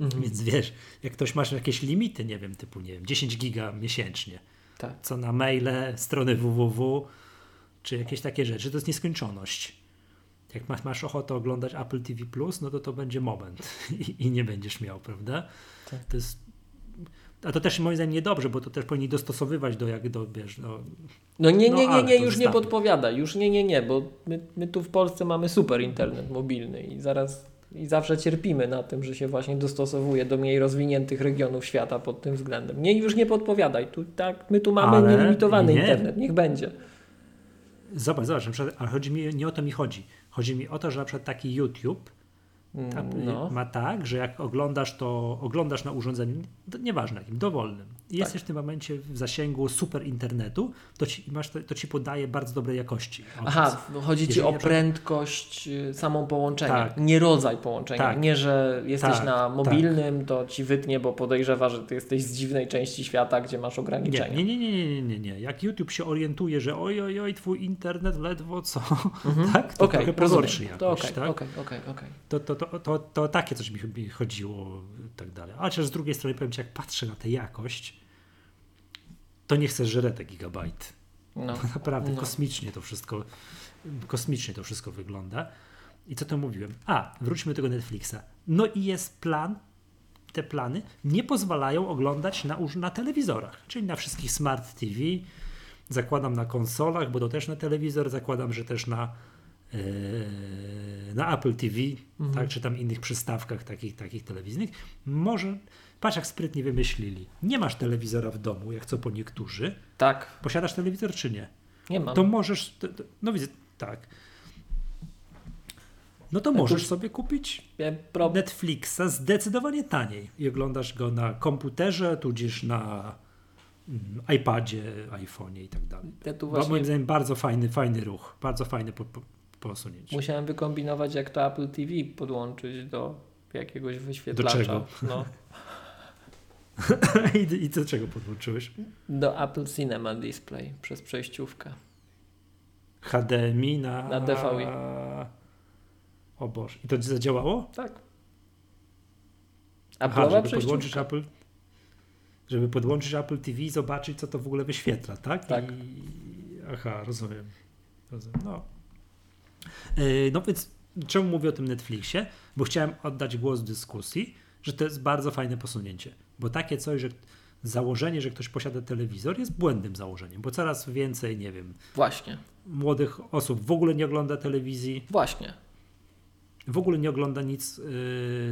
Speaker 1: Mhm.
Speaker 2: Więc wiesz, jak ktoś masz jakieś limity, nie wiem, typu, nie wiem, 10 giga miesięcznie,
Speaker 1: Tak.
Speaker 2: co na maile, strony www, czy jakieś takie rzeczy, to jest nieskończoność. Jak masz, masz ochotę oglądać Apple TV Plus, no to to będzie moment [laughs] i, i nie będziesz miał, prawda?
Speaker 1: Tak.
Speaker 2: To jest, a to też moim zdaniem niedobrze, bo to też powinni dostosowywać do, jak do, wiesz, no,
Speaker 1: No nie, nie, nie, nie, już nie
Speaker 2: zostawmy.
Speaker 1: podpowiadaj, już nie, nie, nie, bo my, my tu w Polsce mamy super internet mobilny i zaraz i zawsze cierpimy na tym, że się właśnie dostosowuje do mniej rozwiniętych regionów świata pod tym względem. Nie, już nie podpowiadaj, tu, tak, my tu mamy
Speaker 2: Ale
Speaker 1: nielimitowany
Speaker 2: nie.
Speaker 1: internet, niech będzie.
Speaker 2: Zobacz, zobacz, ale chodzi mi, nie o to mi chodzi. Chodzi mi o to, że na przykład taki YouTube
Speaker 1: Mm, No,
Speaker 2: ma tak, że jak oglądasz to, oglądasz na urządzeniu, nieważne jakim, dowolnym, i
Speaker 1: Tak.
Speaker 2: jesteś w tym momencie w zasięgu super internetu, to ci, masz, to, to ci podaje bardzo dobrej jakości.
Speaker 1: Aha, no chodzi Ci o prędkość y, samą połączenia,
Speaker 2: Tak.
Speaker 1: nie rodzaj połączenia.
Speaker 2: Tak.
Speaker 1: Nie, że jesteś
Speaker 2: Tak,
Speaker 1: na
Speaker 2: tak.
Speaker 1: mobilnym, to Ci wytnie, bo podejrzewa, że Ty jesteś z dziwnej części świata, gdzie masz ograniczenia.
Speaker 2: Nie, nie, nie, nie, nie, nie, nie. Jak YouTube się orientuje, że oj, oj, oj, twój internet ledwo co,
Speaker 1: Mhm. [laughs]
Speaker 2: tak? To
Speaker 1: Okej,
Speaker 2: trochę
Speaker 1: rozumiem.
Speaker 2: jakoś,
Speaker 1: To okej,
Speaker 2: tak?
Speaker 1: okej, okej, okej.
Speaker 2: To, to, to, to, to takie coś mi chodziło i tak dalej. A chociaż z drugiej strony powiem Ci, jak patrzę na tę jakość, to nie chcę żre te gigabajty.
Speaker 1: No.
Speaker 2: Naprawdę
Speaker 1: No.
Speaker 2: kosmicznie to wszystko, kosmicznie to wszystko wygląda. I co to mówiłem? A, wróćmy do tego Netflixa. No i jest plan, te plany nie pozwalają oglądać na, na telewizorach, czyli na wszystkich smart TV. Zakładam na konsolach, bo to też na telewizor, zakładam, że też na, na Apple TV,
Speaker 1: Mhm.
Speaker 2: tak, czy tam innych przystawkach takich, takich telewizyjnych. Może, patrz jak sprytnie wymyślili. Nie masz telewizora w domu, jak co po niektórzy.
Speaker 1: Tak,
Speaker 2: Posiadasz telewizor czy nie?
Speaker 1: nie mam.
Speaker 2: to możesz, to, to, no widzę, tak. No to możesz sobie kupić. Netflixa zdecydowanie taniej i oglądasz go na komputerze, tudzież na mm, iPadzie, iPhone'ie i tak dalej.
Speaker 1: Ja tu właśnie
Speaker 2: Moim zdaniem bardzo fajny, fajny ruch, bardzo fajne po, po, posunięcie.
Speaker 1: musiałem wykombinować, jak to Apple TV podłączyć do jakiegoś wyświetlacza.
Speaker 2: Do czego?
Speaker 1: No, [laughs]
Speaker 2: I, I do czego podłączyłeś?
Speaker 1: do Apple Cinema Display przez przejściówkę.
Speaker 2: HDMI na...
Speaker 1: Na DVI.
Speaker 2: O Boże. I to zadziałało?
Speaker 1: Tak.
Speaker 2: Aha, żeby podłączyć. Apple, żeby podłączyć Apple TV i zobaczyć, co to w ogóle wyświetla, tak?
Speaker 1: Tak.
Speaker 2: I, aha, rozumiem. rozumiem. No. Yy, no więc czemu mówię o tym Netflixie? Bo chciałem oddać głos dyskusji, że to jest bardzo fajne posunięcie. Bo takie coś, że założenie, że ktoś posiada telewizor jest błędnym założeniem, bo coraz więcej, nie wiem,
Speaker 1: Właśnie,
Speaker 2: młodych osób w ogóle nie ogląda telewizji,
Speaker 1: właśnie.
Speaker 2: w ogóle nie ogląda nic yy,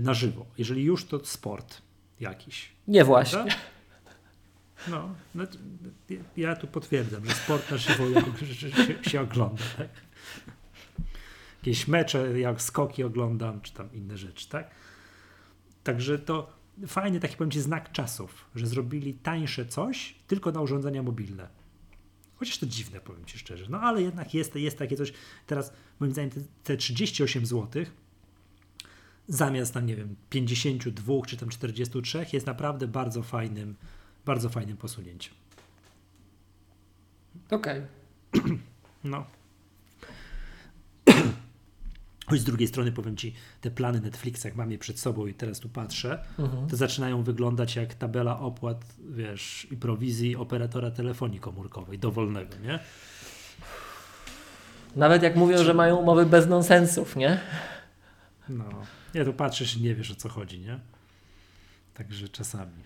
Speaker 2: na żywo. Jeżeli już, to sport jakiś.
Speaker 1: Nie właśnie.
Speaker 2: Prawda? No, no, ja tu potwierdzam, że sport na żywo [laughs] się, się ogląda, tak? Jakieś mecze, jak skoki oglądam, czy tam inne rzeczy, tak? Także to fajny taki, powiem Ci, znak czasów, że zrobili tańsze coś tylko na urządzenia mobilne. Chociaż to dziwne, powiem Ci szczerze. No ale jednak jest, jest takie coś. Teraz, moim zdaniem, te, te 38 zł zamiast tam, nie wiem, 52 czy tam 43 jest naprawdę bardzo fajnym, bardzo fajnym posunięciem.
Speaker 1: Okej.
Speaker 2: Okay. No. Choć z drugiej strony powiem Ci, te plany Netflixa, jak mam je przed sobą i teraz tu patrzę, mhm. to zaczynają wyglądać jak tabela opłat, wiesz, i prowizji operatora telefonii komórkowej, dowolnego, nie?
Speaker 1: Nawet jak mówią, że mają umowy bez nonsensów, nie?
Speaker 2: No. Nie, to patrzysz i nie wiesz o co chodzi, nie? Także czasami.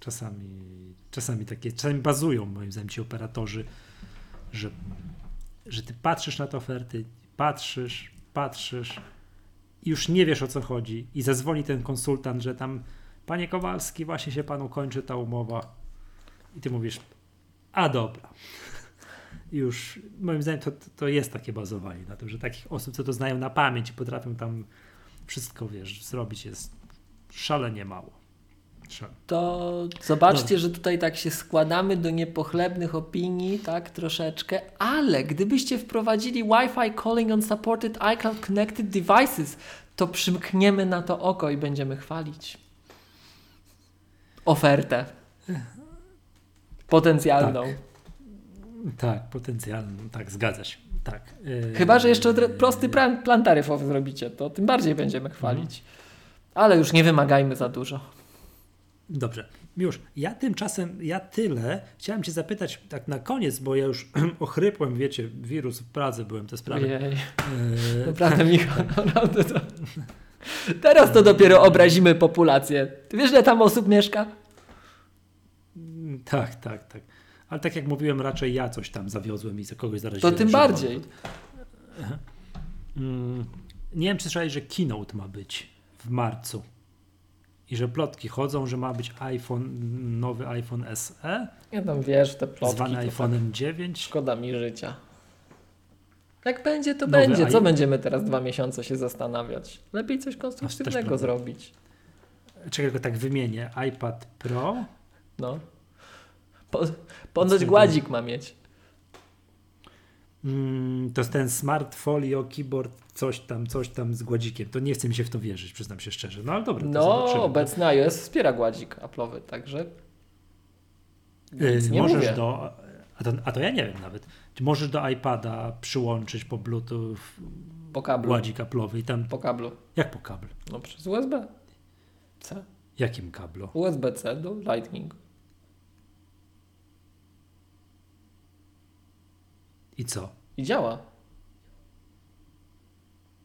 Speaker 2: Czasami, czasami takie, czasami bazują moim zdaniem ci operatorzy, że, że ty patrzysz na te oferty, patrzysz, patrzysz już nie wiesz o co chodzi i zadzwoni ten konsultant, że tam panie Kowalski, właśnie się panu kończy ta umowa i ty mówisz, a dobra. [laughs] już moim zdaniem to, to jest takie bazowanie na tym, że takich osób, co to znają na pamięć potrafią tam wszystko, wiesz, zrobić jest szalenie mało.
Speaker 1: To zobaczcie, że tutaj tak się składamy do niepochlebnych opinii, tak, troszeczkę, ale gdybyście wprowadzili Wi-Fi calling on supported iCloud connected devices, to przymkniemy na to oko i będziemy chwalić. Ofertę. Potencjalną.
Speaker 2: Tak, tak potencjalną, tak, zgadza się. Tak.
Speaker 1: Chyba, że jeszcze prosty plan, plan taryfowy zrobicie, to tym bardziej będziemy chwalić. Ale już nie wymagajmy za dużo.
Speaker 2: Dobrze. Już, ja tymczasem, ja tyle. Chciałem Cię zapytać tak na koniec, bo ja już [clears throat] ochrypłem, wiecie, wirus w Pradze byłem te sprawy.
Speaker 1: Ojej. E... Naprawdę, [laughs] Michał, naprawdę to... Teraz to dopiero obrazimy populację. Ty wiesz, ile tam osób mieszka?
Speaker 2: Tak, tak, tak. Ale tak jak mówiłem, raczej ja coś tam zawiozłem i za kogoś zaraziłem.
Speaker 1: To tym bardziej.
Speaker 2: Mm, nie wiem, czy słyszałeś, że keynote ma być w marcu. I że plotki chodzą, że ma być iPhone, nowy iPhone SE.
Speaker 1: Ja tam wiesz, te plotki.
Speaker 2: Zwany iPhone'em tak 9.
Speaker 1: Szkoda mi życia. Jak będzie, to nowy będzie. Co I... będziemy teraz dwa miesiące się zastanawiać? Lepiej coś konstruktywnego zrobić.
Speaker 2: Czego tak wymienię? iPad Pro.
Speaker 1: No. Po, ponoć gładzik ma mieć.
Speaker 2: Mm, to jest ten smart folio keyboard, coś tam, coś tam z gładzikiem. To nie chce mi się w to wierzyć, przyznam się szczerze. No ale dobra.
Speaker 1: No, obecny iOS wspiera gładzik Apple'owy, także.
Speaker 2: Yy, nie możesz mówię. do. A to, a to ja nie wiem nawet. Czy możesz do iPada przyłączyć po Bluetooth
Speaker 1: po kablu.
Speaker 2: gładzik Apple'owy i tam.
Speaker 1: Po kablu.
Speaker 2: Jak po kablu?
Speaker 1: No przez USB. C.
Speaker 2: Jakim kablu?
Speaker 1: USB-C do Lightning.
Speaker 2: I co?
Speaker 1: I działa.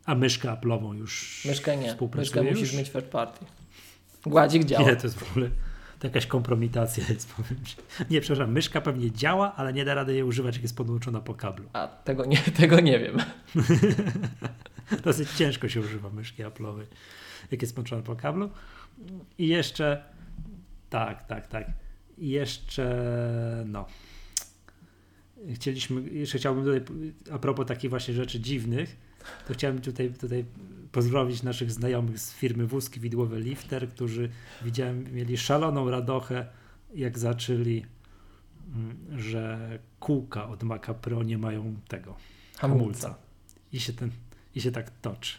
Speaker 2: A myszkę Apple'ową już
Speaker 1: Myszkę nie.
Speaker 2: Myszkę
Speaker 1: już? musisz mieć third party. Gładzik działa.
Speaker 2: Nie, to jest w ogóle to jakaś kompromitacja jest, [laughs] powiem ci. Nie, przepraszam, myszka pewnie działa, ale nie da rady jej używać, jak jest podłączona po kablu.
Speaker 1: A, tego nie, [laughs] tego nie wiem. [laughs]
Speaker 2: Dosyć ciężko się używa myszki Apple'owej, jak jest podłączona po kablu. I jeszcze, tak, tak, tak. I jeszcze, no, chcieliśmy, jeszcze chciałbym tutaj, a propos takich właśnie rzeczy dziwnych, to chciałbym tutaj, tutaj pozdrowić naszych znajomych z firmy Wózki Widłowe Lifter, którzy widziałem, mieli szaloną radochę, jak zaczęli, mm, że kółka od Maca Pro nie mają tego hamulca. I się, ten, I się tak toczy.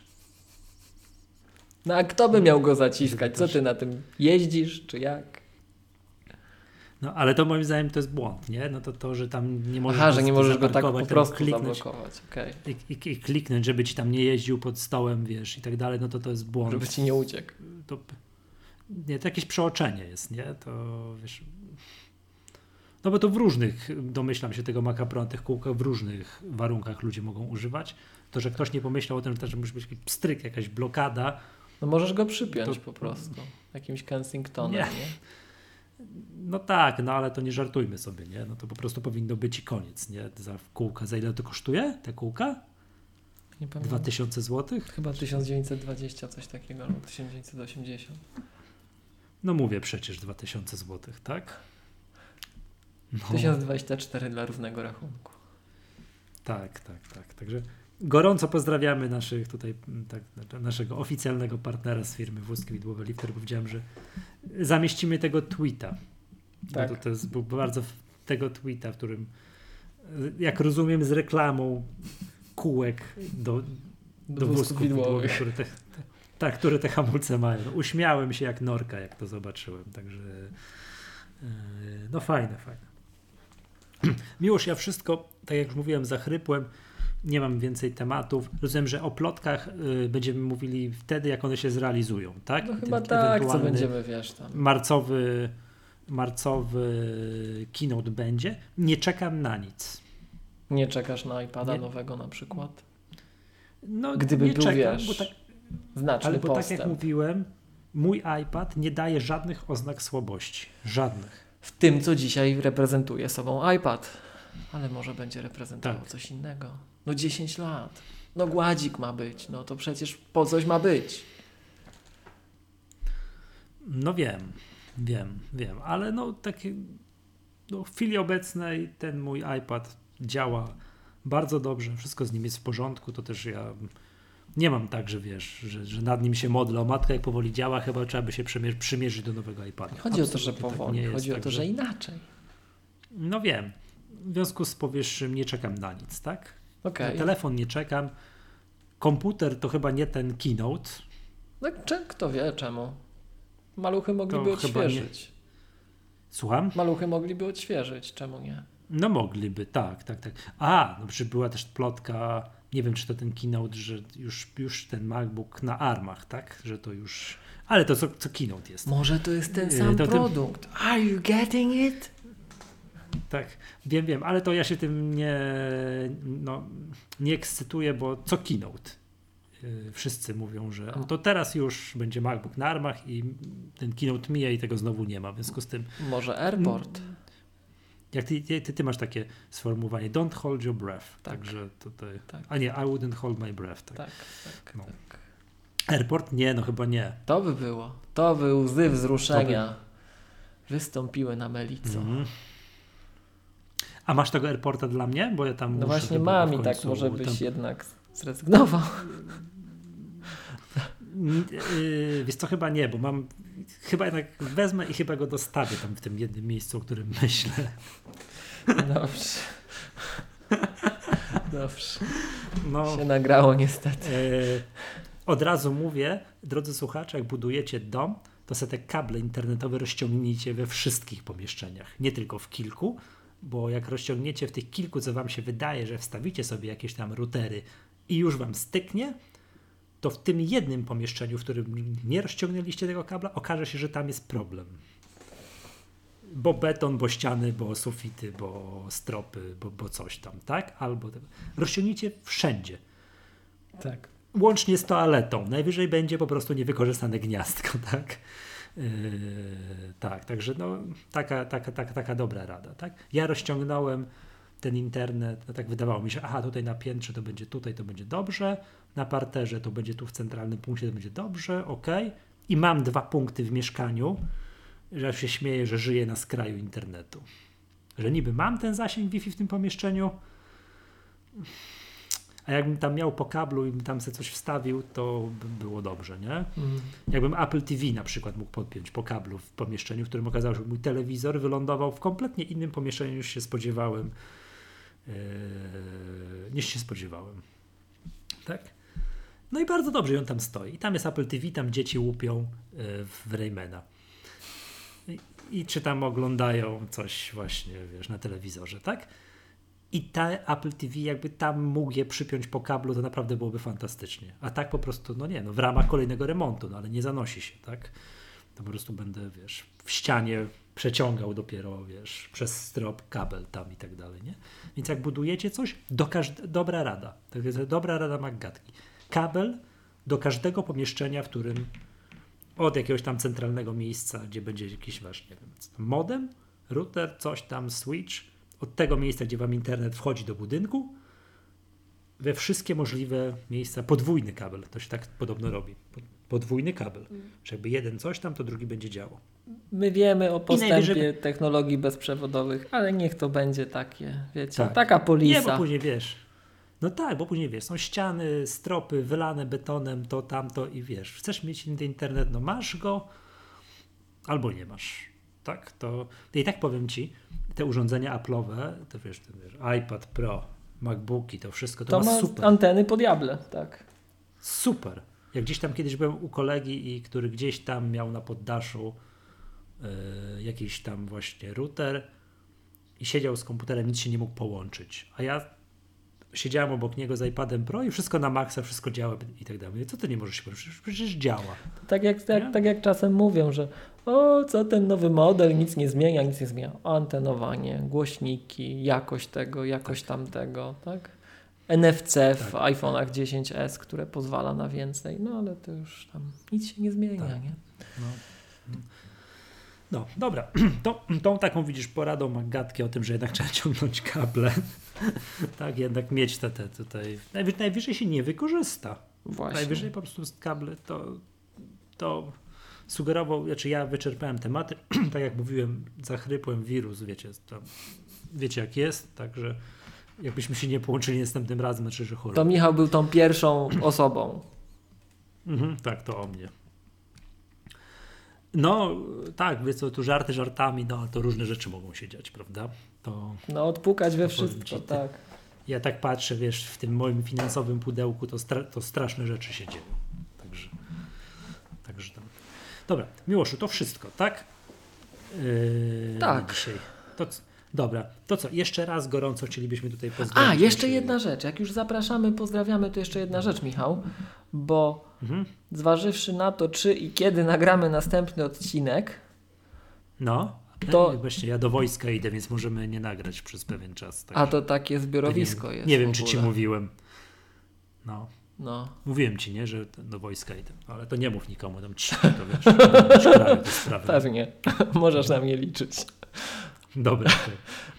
Speaker 1: No a kto by miał go zaciskać? Co ty na tym jeździsz, czy jak?
Speaker 2: No ale to moim zdaniem to jest błąd, nie? No to to, że tam nie możesz
Speaker 1: Aha, że nie możesz go tak po prostu kliknąć okay.
Speaker 2: i, i, i, kliknąć, żeby ci tam nie jeździł pod stołem, wiesz, i tak dalej, no to to jest błąd.
Speaker 1: Żeby ci nie uciekł.
Speaker 2: To, nie, to jakieś przeoczenie jest, nie? To wiesz... No bo to w różnych, domyślam się tego Maca Pro, tych kółkach w różnych warunkach ludzie mogą używać. To, że ktoś nie pomyślał o tym, że też musi być jakiś pstryk, jakaś blokada.
Speaker 1: No możesz go przypiąć to, po prostu. Jakimś Kensingtonem, nie? nie?
Speaker 2: No tak, no ale to nie żartujmy sobie, nie? No to po prostu powinno być i koniec, nie? Za kółka, za ile to kosztuje, te kółka? Nie pamiętam. 2000 zł?
Speaker 1: Chyba 1920, coś takiego, albo 1980.
Speaker 2: No mówię przecież 2000 zł, tak? No,
Speaker 1: 1024 dla równego rachunku.
Speaker 2: tak, tak, tak. Także gorąco pozdrawiamy naszych tutaj, m, tak, naszego oficjalnego partnera z firmy Wózki Widłowe Lifter, bo widziałem, że zamieścimy tego tweeta.
Speaker 1: Tak.
Speaker 2: To, to jest był bardzo tego tweeta, w którym y, jak rozumiem z reklamą kółek do, do,
Speaker 1: wózków
Speaker 2: wózków widłowych, które te, te, tak, które te hamulce mają. No, uśmiałem się jak norka, jak to zobaczyłem. Także yy, no fajne, fajne. [clears throat] Miłość, ja wszystko, tak jak już mówiłem, zachrypłem. Nie mam więcej tematów. Rozumiem, że o plotkach y, będziemy mówili wtedy, jak one się zrealizują, tak?
Speaker 1: No
Speaker 2: Ten
Speaker 1: chyba tak, co będziemy, wiesz, tam.
Speaker 2: Marcowy, marcowy keynote będzie. Nie czekam na nic.
Speaker 1: Nie czekasz na iPada
Speaker 2: Nie.
Speaker 1: nowego na przykład?
Speaker 2: No,
Speaker 1: Gdyby
Speaker 2: nie
Speaker 1: był,
Speaker 2: czekam,
Speaker 1: wiesz,
Speaker 2: bo tak,
Speaker 1: Znaczny
Speaker 2: ale bo tak
Speaker 1: postęp.
Speaker 2: jak mówiłem, mój iPad nie daje żadnych oznak słabości. Żadnych.
Speaker 1: W tym, co dzisiaj reprezentuje sobą iPad. Ale może będzie reprezentował
Speaker 2: Tak.
Speaker 1: coś innego. No 10 lat. No gładzik ma być. No to przecież po coś ma być.
Speaker 2: No wiem, wiem, wiem, ale no takie no, w chwili obecnej ten mój iPad działa bardzo dobrze, wszystko z nim jest w porządku, to też ja nie mam tak, że wiesz, że, że nad nim się modlę, o matkę jak powoli działa, chyba trzeba by się przymierz, przymierzyć do nowego iPada.
Speaker 1: Chodzi o to, że
Speaker 2: Absolutnie tak
Speaker 1: powoli.
Speaker 2: jest,
Speaker 1: Chodzi o to,
Speaker 2: także-
Speaker 1: że inaczej.
Speaker 2: No wiem, w związku z powyższym nie czekam na nic, tak?
Speaker 1: Okej.
Speaker 2: Na telefon nie czekam, komputer to chyba nie ten keynote,
Speaker 1: No czy, kto wie czemu? Maluchy mogliby
Speaker 2: To
Speaker 1: odświeżyć.
Speaker 2: słucham?
Speaker 1: Maluchy mogliby odświeżyć, czemu nie?
Speaker 2: No mogliby, tak, tak, tak. A, no przecież była też plotka, nie wiem czy to ten keynote, że już, już ten MacBook na armach, tak? Że to już... Ale to co, co keynote jest.
Speaker 1: Może to jest ten
Speaker 2: Yy,
Speaker 1: sam
Speaker 2: to ten-
Speaker 1: produkt. Are you getting it?
Speaker 2: Tak, wiem, wiem, ale to ja się tym nie, no, nie ekscytuję, bo co keynote? Yy, Wszyscy mówią, że to teraz już będzie MacBook na armach i ten keynote mija i tego znowu nie ma. W związku z tym,
Speaker 1: Może Airport.
Speaker 2: jak ty, ty, ty masz takie sformułowanie, don't hold your breath.
Speaker 1: Tak.
Speaker 2: Także tutaj,
Speaker 1: Tak.
Speaker 2: a nie, I wouldn't hold my breath. Tak.
Speaker 1: Tak, tak,
Speaker 2: No.
Speaker 1: tak.
Speaker 2: Airport? Nie, no chyba nie.
Speaker 1: To by było. To by łzy wzruszenia wystąpiły na Melico.
Speaker 2: Mhm. A masz tego airporta dla mnie? Bo ja tam
Speaker 1: No właśnie mam i tak może
Speaker 2: tam-
Speaker 1: byś jednak zrezygnował.
Speaker 2: N- Yy, wiesz co, chyba nie, bo mam. Chyba jednak wezmę i chyba go dostawię tam w tym jednym miejscu, o którym myślę.
Speaker 1: Dobrze. Dobrze.
Speaker 2: No,
Speaker 1: Się nagrało niestety.
Speaker 2: yy, od razu mówię, drodzy słuchacze, jak budujecie dom, to sobie te kable internetowe rozciągnijcie we wszystkich pomieszczeniach, nie tylko w kilku, bo jak rozciągniecie w tych kilku, co wam się wydaje, że wstawicie sobie jakieś tam routery i już wam styknie, to w tym jednym pomieszczeniu, w którym nie rozciągnęliście tego kabla, okaże się, że tam jest problem. Bo beton, bo ściany, bo sufity, bo stropy, bo, bo coś tam, tak? Albo. Rozciągnijcie wszędzie.
Speaker 1: Tak.
Speaker 2: Łącznie z toaletą. Najwyżej będzie po prostu niewykorzystane gniazdko, [laughs] tak? Yy, tak, także no, taka, taka, taka, taka dobra rada, tak? Ja rozciągnąłem ten internet, no tak wydawało mi się, aha, tutaj na piętrze to będzie tutaj, to będzie dobrze, na parterze to będzie tu w centralnym punkcie, to będzie dobrze, ok. I mam dwa punkty w mieszkaniu, że się śmieję, że żyję na skraju internetu. Że niby mam ten zasięg Wi-Fi w tym pomieszczeniu, a jakbym tam miał po kablu i bym tam sobie coś wstawił, to by było dobrze, nie?
Speaker 1: Mm.
Speaker 2: Jakbym Apple TV na przykład mógł podpiąć po kablu w pomieszczeniu, w którym okazało się, że mój telewizor wylądował w kompletnie innym pomieszczeniu niż się spodziewałem. Yy, niż się spodziewałem. Tak? No i bardzo dobrze, i on tam stoi. I tam jest Apple TV, tam dzieci łupią yy, w Raymana. I, I czy tam oglądają coś właśnie, wiesz, na telewizorze, tak? I ta Apple TV, jakby tam mógł je przypiąć po kablu, to naprawdę byłoby fantastycznie. A tak po prostu, no nie, no w ramach kolejnego remontu, no ale nie zanosi się, tak? To po prostu będę, wiesz, w ścianie przeciągał dopiero, wiesz, przez strop kabel tam i tak dalej, nie? Więc jak budujecie coś, do każd- dobra rada, to jest dobra rada Maggatki. Kabel do każdego pomieszczenia, w którym od jakiegoś tam centralnego miejsca, gdzie będzie jakiś wasz, nie wiem, modem, router, coś tam, switch, od tego miejsca, gdzie wam internet wchodzi do budynku, we wszystkie możliwe miejsca, podwójny kabel, to się tak podobno robi. podwójny kabel. Że jakby jeden coś tam, to drugi będzie działał.
Speaker 1: My wiemy o postępie
Speaker 2: najwyżej-
Speaker 1: technologii bezprzewodowych, ale niech to będzie takie, wiecie,
Speaker 2: Tak.
Speaker 1: taka
Speaker 2: Nie, bo
Speaker 1: polisa.
Speaker 2: później wiesz. No tak, bo później wiesz, są ściany, stropy wylane betonem, to, tamto i wiesz, chcesz mieć internet, no masz go albo nie masz. Tak, to i tak powiem ci, te urządzenia Apple'owe, to wiesz, to wiesz, iPad Pro, MacBooki, to wszystko to,
Speaker 1: To
Speaker 2: ma
Speaker 1: ma
Speaker 2: super.
Speaker 1: anteny po diable, tak.
Speaker 2: Super. Jak gdzieś tam kiedyś byłem u kolegi, i który gdzieś tam miał na poddaszu e, jakiś tam właśnie router i siedział z komputerem, nic się nie mógł połączyć. A ja siedziałem obok niego z iPadem Pro i wszystko na maksa, wszystko działa i tak dalej. Co ty nie możesz się połączyć? Przecież- działa.
Speaker 1: Tak jak, tak, tak jak czasem mówią, że o, co ten nowy model, nic nie zmienia, nic nie zmienia. Antenowanie, głośniki, jakość tego, jakość tamtego, tak? NFC w
Speaker 2: Tak.
Speaker 1: iPhone'ach 10s, które pozwala na więcej, no ale to już tam nic się nie zmienia,
Speaker 2: Tak.
Speaker 1: nie?
Speaker 2: No. No, dobra. [clears throat] To, tą taką widzisz poradą Magatki o tym, że jednak trzeba ciągnąć kable. [laughs] tak, jednak mieć te, te tutaj. Najwy, najwyżej się nie wykorzysta.
Speaker 1: Właśnie.
Speaker 2: Najwyżej po prostu kable to, to sugerował, znaczy ja wyczerpałem tematy, [clears throat] tak jak mówiłem, zachrypłem wirus, wiecie, tam, wiecie jak jest, także jakbyśmy się nie połączyli następnym razem, znaczy, że choroba.
Speaker 1: To Michał był tą pierwszą osobą.
Speaker 2: Mhm, tak, to o mnie. No, tak, wiesz co, tu żarty żartami, no, ale to różne rzeczy mogą się dziać, prawda? To
Speaker 1: No odpukać we wszystko,
Speaker 2: ci,
Speaker 1: tak.
Speaker 2: ja tak patrzę, wiesz, w tym moim finansowym pudełku, to, stra- to straszne rzeczy się dzieją. Także, także tam. Dobra, Miłoszu, to wszystko, tak? Yy,
Speaker 1: Tak.
Speaker 2: Dzisiaj. To, dobra, to co, jeszcze raz gorąco chcielibyśmy tutaj pozdrowić.
Speaker 1: A, jeszcze jedna rzecz. Jak już zapraszamy, pozdrawiamy, to jeszcze jedna rzecz, Michał, bo
Speaker 2: Mhm.
Speaker 1: zważywszy na to, czy i kiedy nagramy następny odcinek,
Speaker 2: No,
Speaker 1: To-
Speaker 2: właśnie ja do wojska idę, więc możemy nie nagrać przez pewien czas.
Speaker 1: a
Speaker 2: także-
Speaker 1: to takie zbiorowisko
Speaker 2: nie,
Speaker 1: jest.
Speaker 2: Nie wiem, czy ci mówiłem. No,
Speaker 1: No.
Speaker 2: mówiłem ci, nie, że do wojska idę, ale to nie mów nikomu, tam ci to wiesz, sprawy. [laughs]
Speaker 1: Pewnie. [laughs] Możesz na mnie liczyć.
Speaker 2: Dobra. [laughs]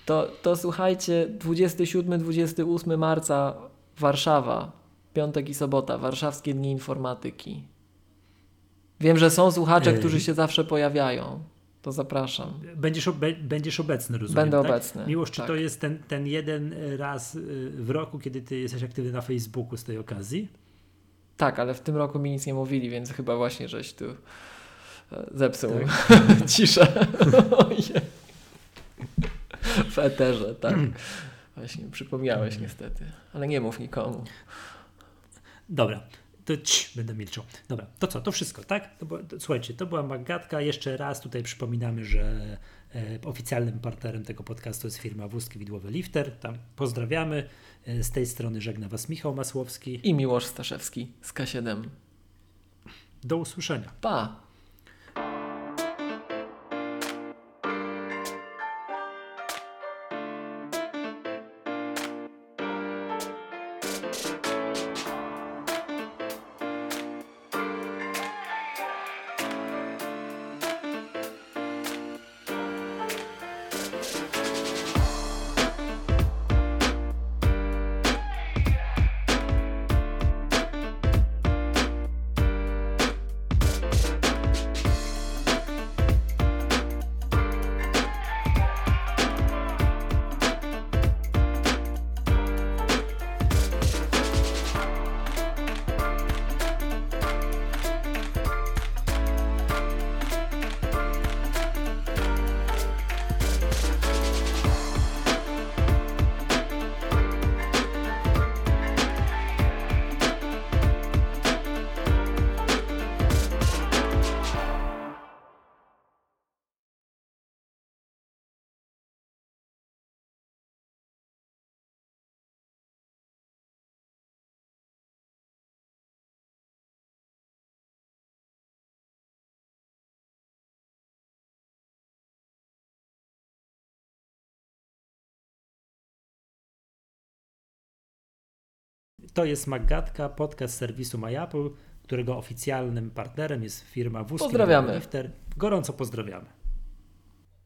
Speaker 1: To, to słuchajcie, 27-28 marca Warszawa, piątek i sobota, Warszawskie Dni Informatyki. Wiem, że są słuchacze, którzy się zawsze pojawiają. To zapraszam.
Speaker 2: Będziesz, obe, będziesz obecny, rozumiem,
Speaker 1: Będę
Speaker 2: tak?
Speaker 1: obecny.
Speaker 2: Miłość, czy
Speaker 1: tak.
Speaker 2: to jest ten, ten jeden raz y, w roku, kiedy ty jesteś aktywny na Facebooku z tej okazji?
Speaker 1: Tak, ale w tym roku mi nic nie mówili, więc chyba właśnie żeś tu e, zepsuł
Speaker 2: Tak. [laughs]
Speaker 1: ciszę. [laughs] W eterze, tak. [clears throat] Właśnie przypomniałeś niestety, ale nie mów nikomu.
Speaker 2: Dobra, to cii, będę milczał. Dobra, to co, to wszystko, tak? To, to, słuchajcie, to była Magatka. Jeszcze raz tutaj przypominamy, że e, oficjalnym partnerem tego podcastu jest firma Wózki Widłowy Lifter. Tam pozdrawiamy. E, z tej strony żegna Was Michał Masłowski.
Speaker 1: I Miłosz Staszewski z K7.
Speaker 2: Do usłyszenia.
Speaker 1: Pa!
Speaker 2: To jest Magatka, podcast serwisu MyApple, którego oficjalnym partnerem jest firma Wózki Lifter. Gorąco pozdrawiamy.